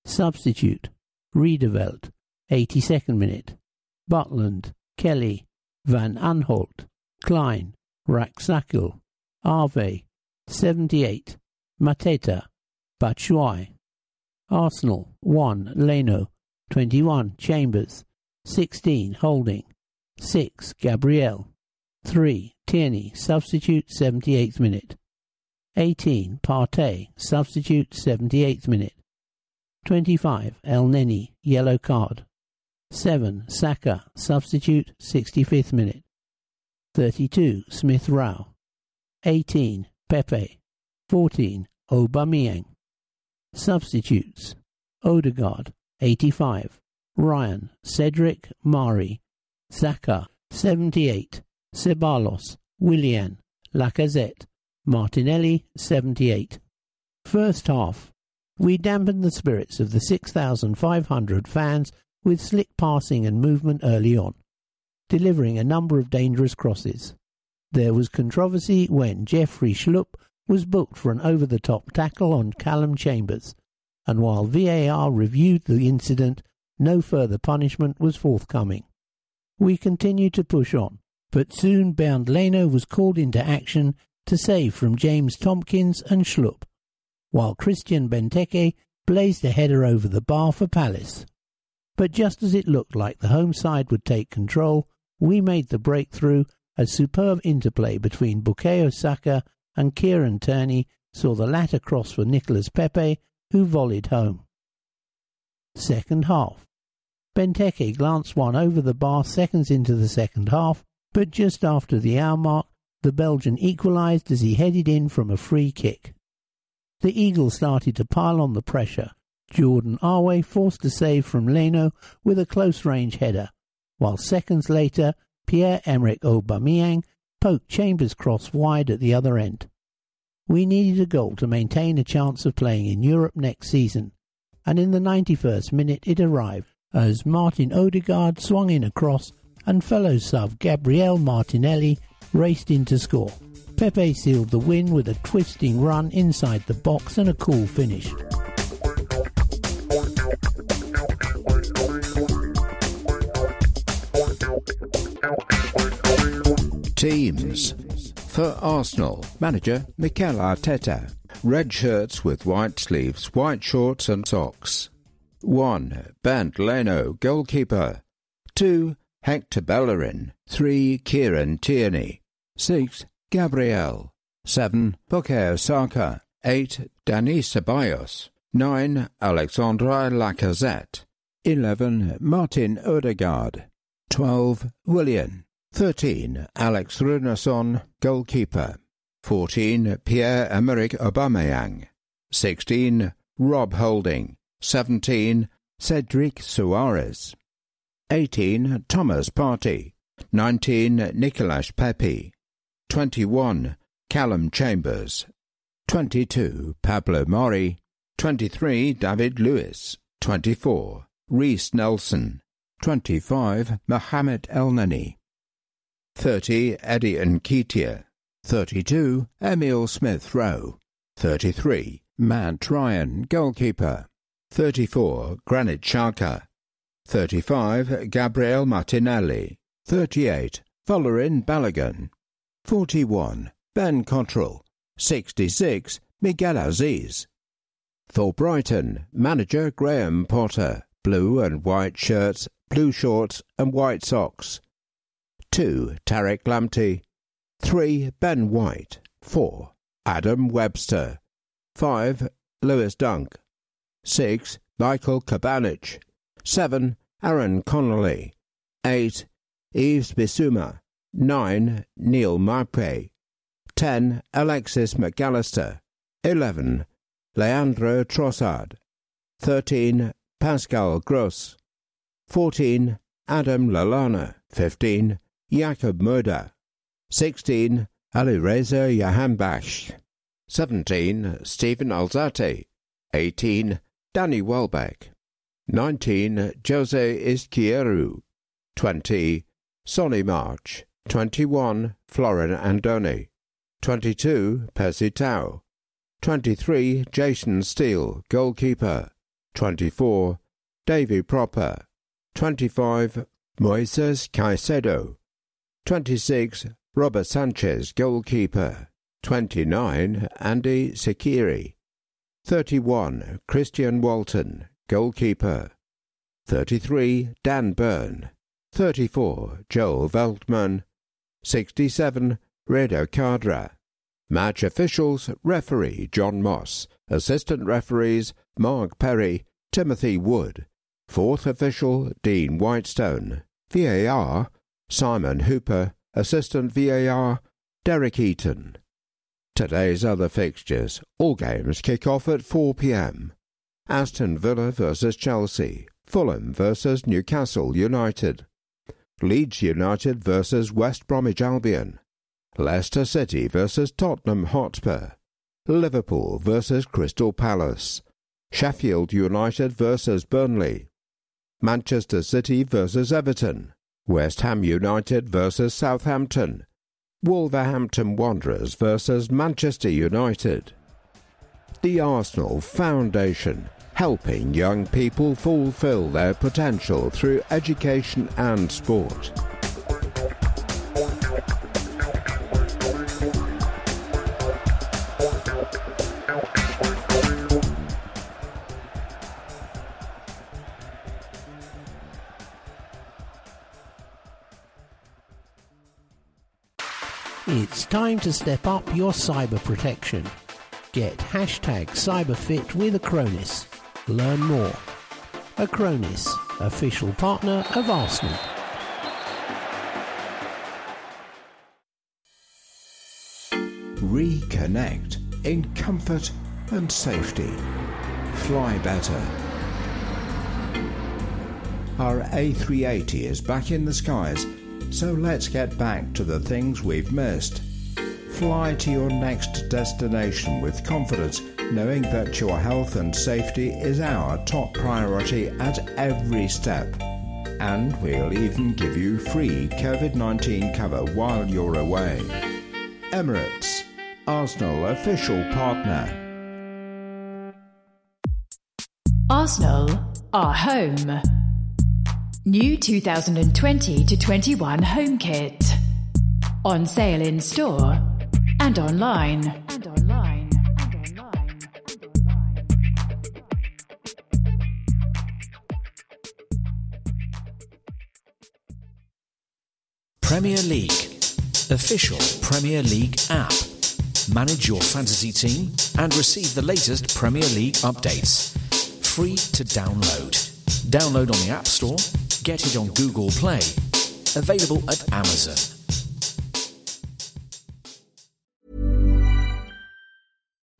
Substitute, Riedewald, 82nd minute. Butland, Kelly, Van Aanholt, Clyne, Rak-Sakyi, Ayew, 78. Mateta, Batshuayi. Arsenal 1. Leno 21. Chambers 16. Holding 6. Gabriel 3. Tierney, substitute 78th minute 18. Partey, substitute 78th minute 25. Elneny, yellow card 7. Saka, substitute 65th minute 32. Smith Rowe 18. Pepe 14. Aubameyang. Substitutes. Odegaard, 85. Ryan, Cedric, Mari. Xhaka, 78. Ceballos, Willian. Lacazette. Martinelli, 78. First half. We dampened the spirits of the 6,500 fans with slick passing and movement early on, delivering a number of dangerous crosses. There was controversy when Jeffrey Schlupp was booked for an over the top tackle on Callum Chambers, and while VAR reviewed the incident, no further punishment was forthcoming. We continued to push on, but soon Bernd Leno was called into action to save from James Tomkins and Schlupp, while Christian Benteke blazed a header over the bar for Palace. But just as it looked like the home side would take control, we made the breakthrough as superb interplay between Bukayo Saka and Kieran Tierney saw the latter cross for Nicolas Pepe, who volleyed home. Second half. Benteke glanced one over the bar seconds into the second half, but just after the hour mark, the Belgian equalised as he headed in from a free kick. The Eagles started to pile on the pressure. Jordan Ayew forced a save from Leno with a close-range header, while seconds later, Pierre-Emerick Aubameyang poked Chambers' cross wide at the other end. We needed a goal to maintain a chance of playing in Europe next season, and in the 91st minute it arrived as Martin Odegaard swung in across and fellow sub Gabriel Martinelli raced in to score. Pepe sealed the win with a twisting run inside the box and a cool finish. Teams. For Arsenal, manager Mikel Arteta. Red shirts with white sleeves, white shorts and socks. 1. Bernd Leno, goalkeeper. 2. Hector Bellerin. 3. Kieran Tierney. 6. Gabriel. 7. Bukayo Saka. 8. Dani Ceballos. 9. Alexandre Lacazette. 11. Martin Odegaard. 12. Willian. 13. Alex Runarsson, goalkeeper. 14. Pierre-Emerick Aubameyang. 16. Rob Holding. 17. Cedric Soares. 18. Thomas Partey. 19. Nicolas Pepe. 21. Callum Chambers. 22. Pablo Mari. 23. David Luiz. 24. Reiss Nelson. 25. Mohamed Elneny. 30. Eddie Nketiah. 32. Emile Smith Rowe. 33. Matt Ryan, goalkeeper. 34. Granit Xhaka. 35. Gabriel Martinelli. 38. Folarin Balogun. 41. Ben Cottrell. 66. Miguel Azeez. For Brighton, manager Graham Potter. Blue and white shirts, blue shorts and white socks. 2. Tariq Lamptey. 3. Ben White. 4. Adam Webster. 5. Lewis Dunk. 6. Michal Karbownik. 7. Aaron Connolly. 8. Yves Bissouma. 9. Neal Maupay. 10. Alexis Mac Allister. 11. Leandro Trossard. 13. Pascal Gross. 14. Adam Lallana. 15. Jakob Moder. 16. Alireza Jahanbakhsh. 17. Steven Alzate. 18. Danny Welbeck. 19. Jose Izquierdo. 20. Solly March. 21. Florin Andone. 22. Percy Tau. 23. Jason Steele, goalkeeper. 24. Davy Pröpper. 25. Moises Caicedo. 26. Robert Sanchez, goalkeeper. 29. Andi Zeqiri. 31. Christian Walton, goalkeeper. 33. Dan Burn. 34. Joel Veltman. 67. Reda Khadra. Match officials, referee John Moss. Assistant referees, Mark Perry, Timothy Wood. Fourth official, Dean Whitestone. VAR, Simon Hooper. Assistant VAR, Derek Eaton. Today's other fixtures. All games kick off at 4 p.m. Aston Villa versus Chelsea. Fulham versus Newcastle United. Leeds United versus West Bromwich Albion. Leicester City versus Tottenham Hotspur. Liverpool versus Crystal Palace. Sheffield United versus Burnley. Manchester City versus Everton. West Ham United versus Southampton. Wolverhampton Wanderers versus Manchester United. The Arsenal Foundation, helping young people fulfill their potential through education and sport. It's time to step up your cyber protection. Get hashtag cyberfit with Acronis. Learn more. Acronis, official partner of Arsenal. Reconnect in comfort and safety. Fly better. Our A380 is back in the skies, so let's get back to the things we've missed. Fly to your next destination with confidence, knowing that your health and safety is our top priority at every step. And we'll even give you free COVID 19 cover while you're away. Emirates, Arsenal official partner. Arsenal, our home. New 2020 to 21 home kit. On sale in store and online. And online. And online. And online. Premier League. Official Premier League app. Manage your fantasy team and receive the latest Premier League updates. Free to download. Download on the App Store, get it on Google Play. Available at Amazon.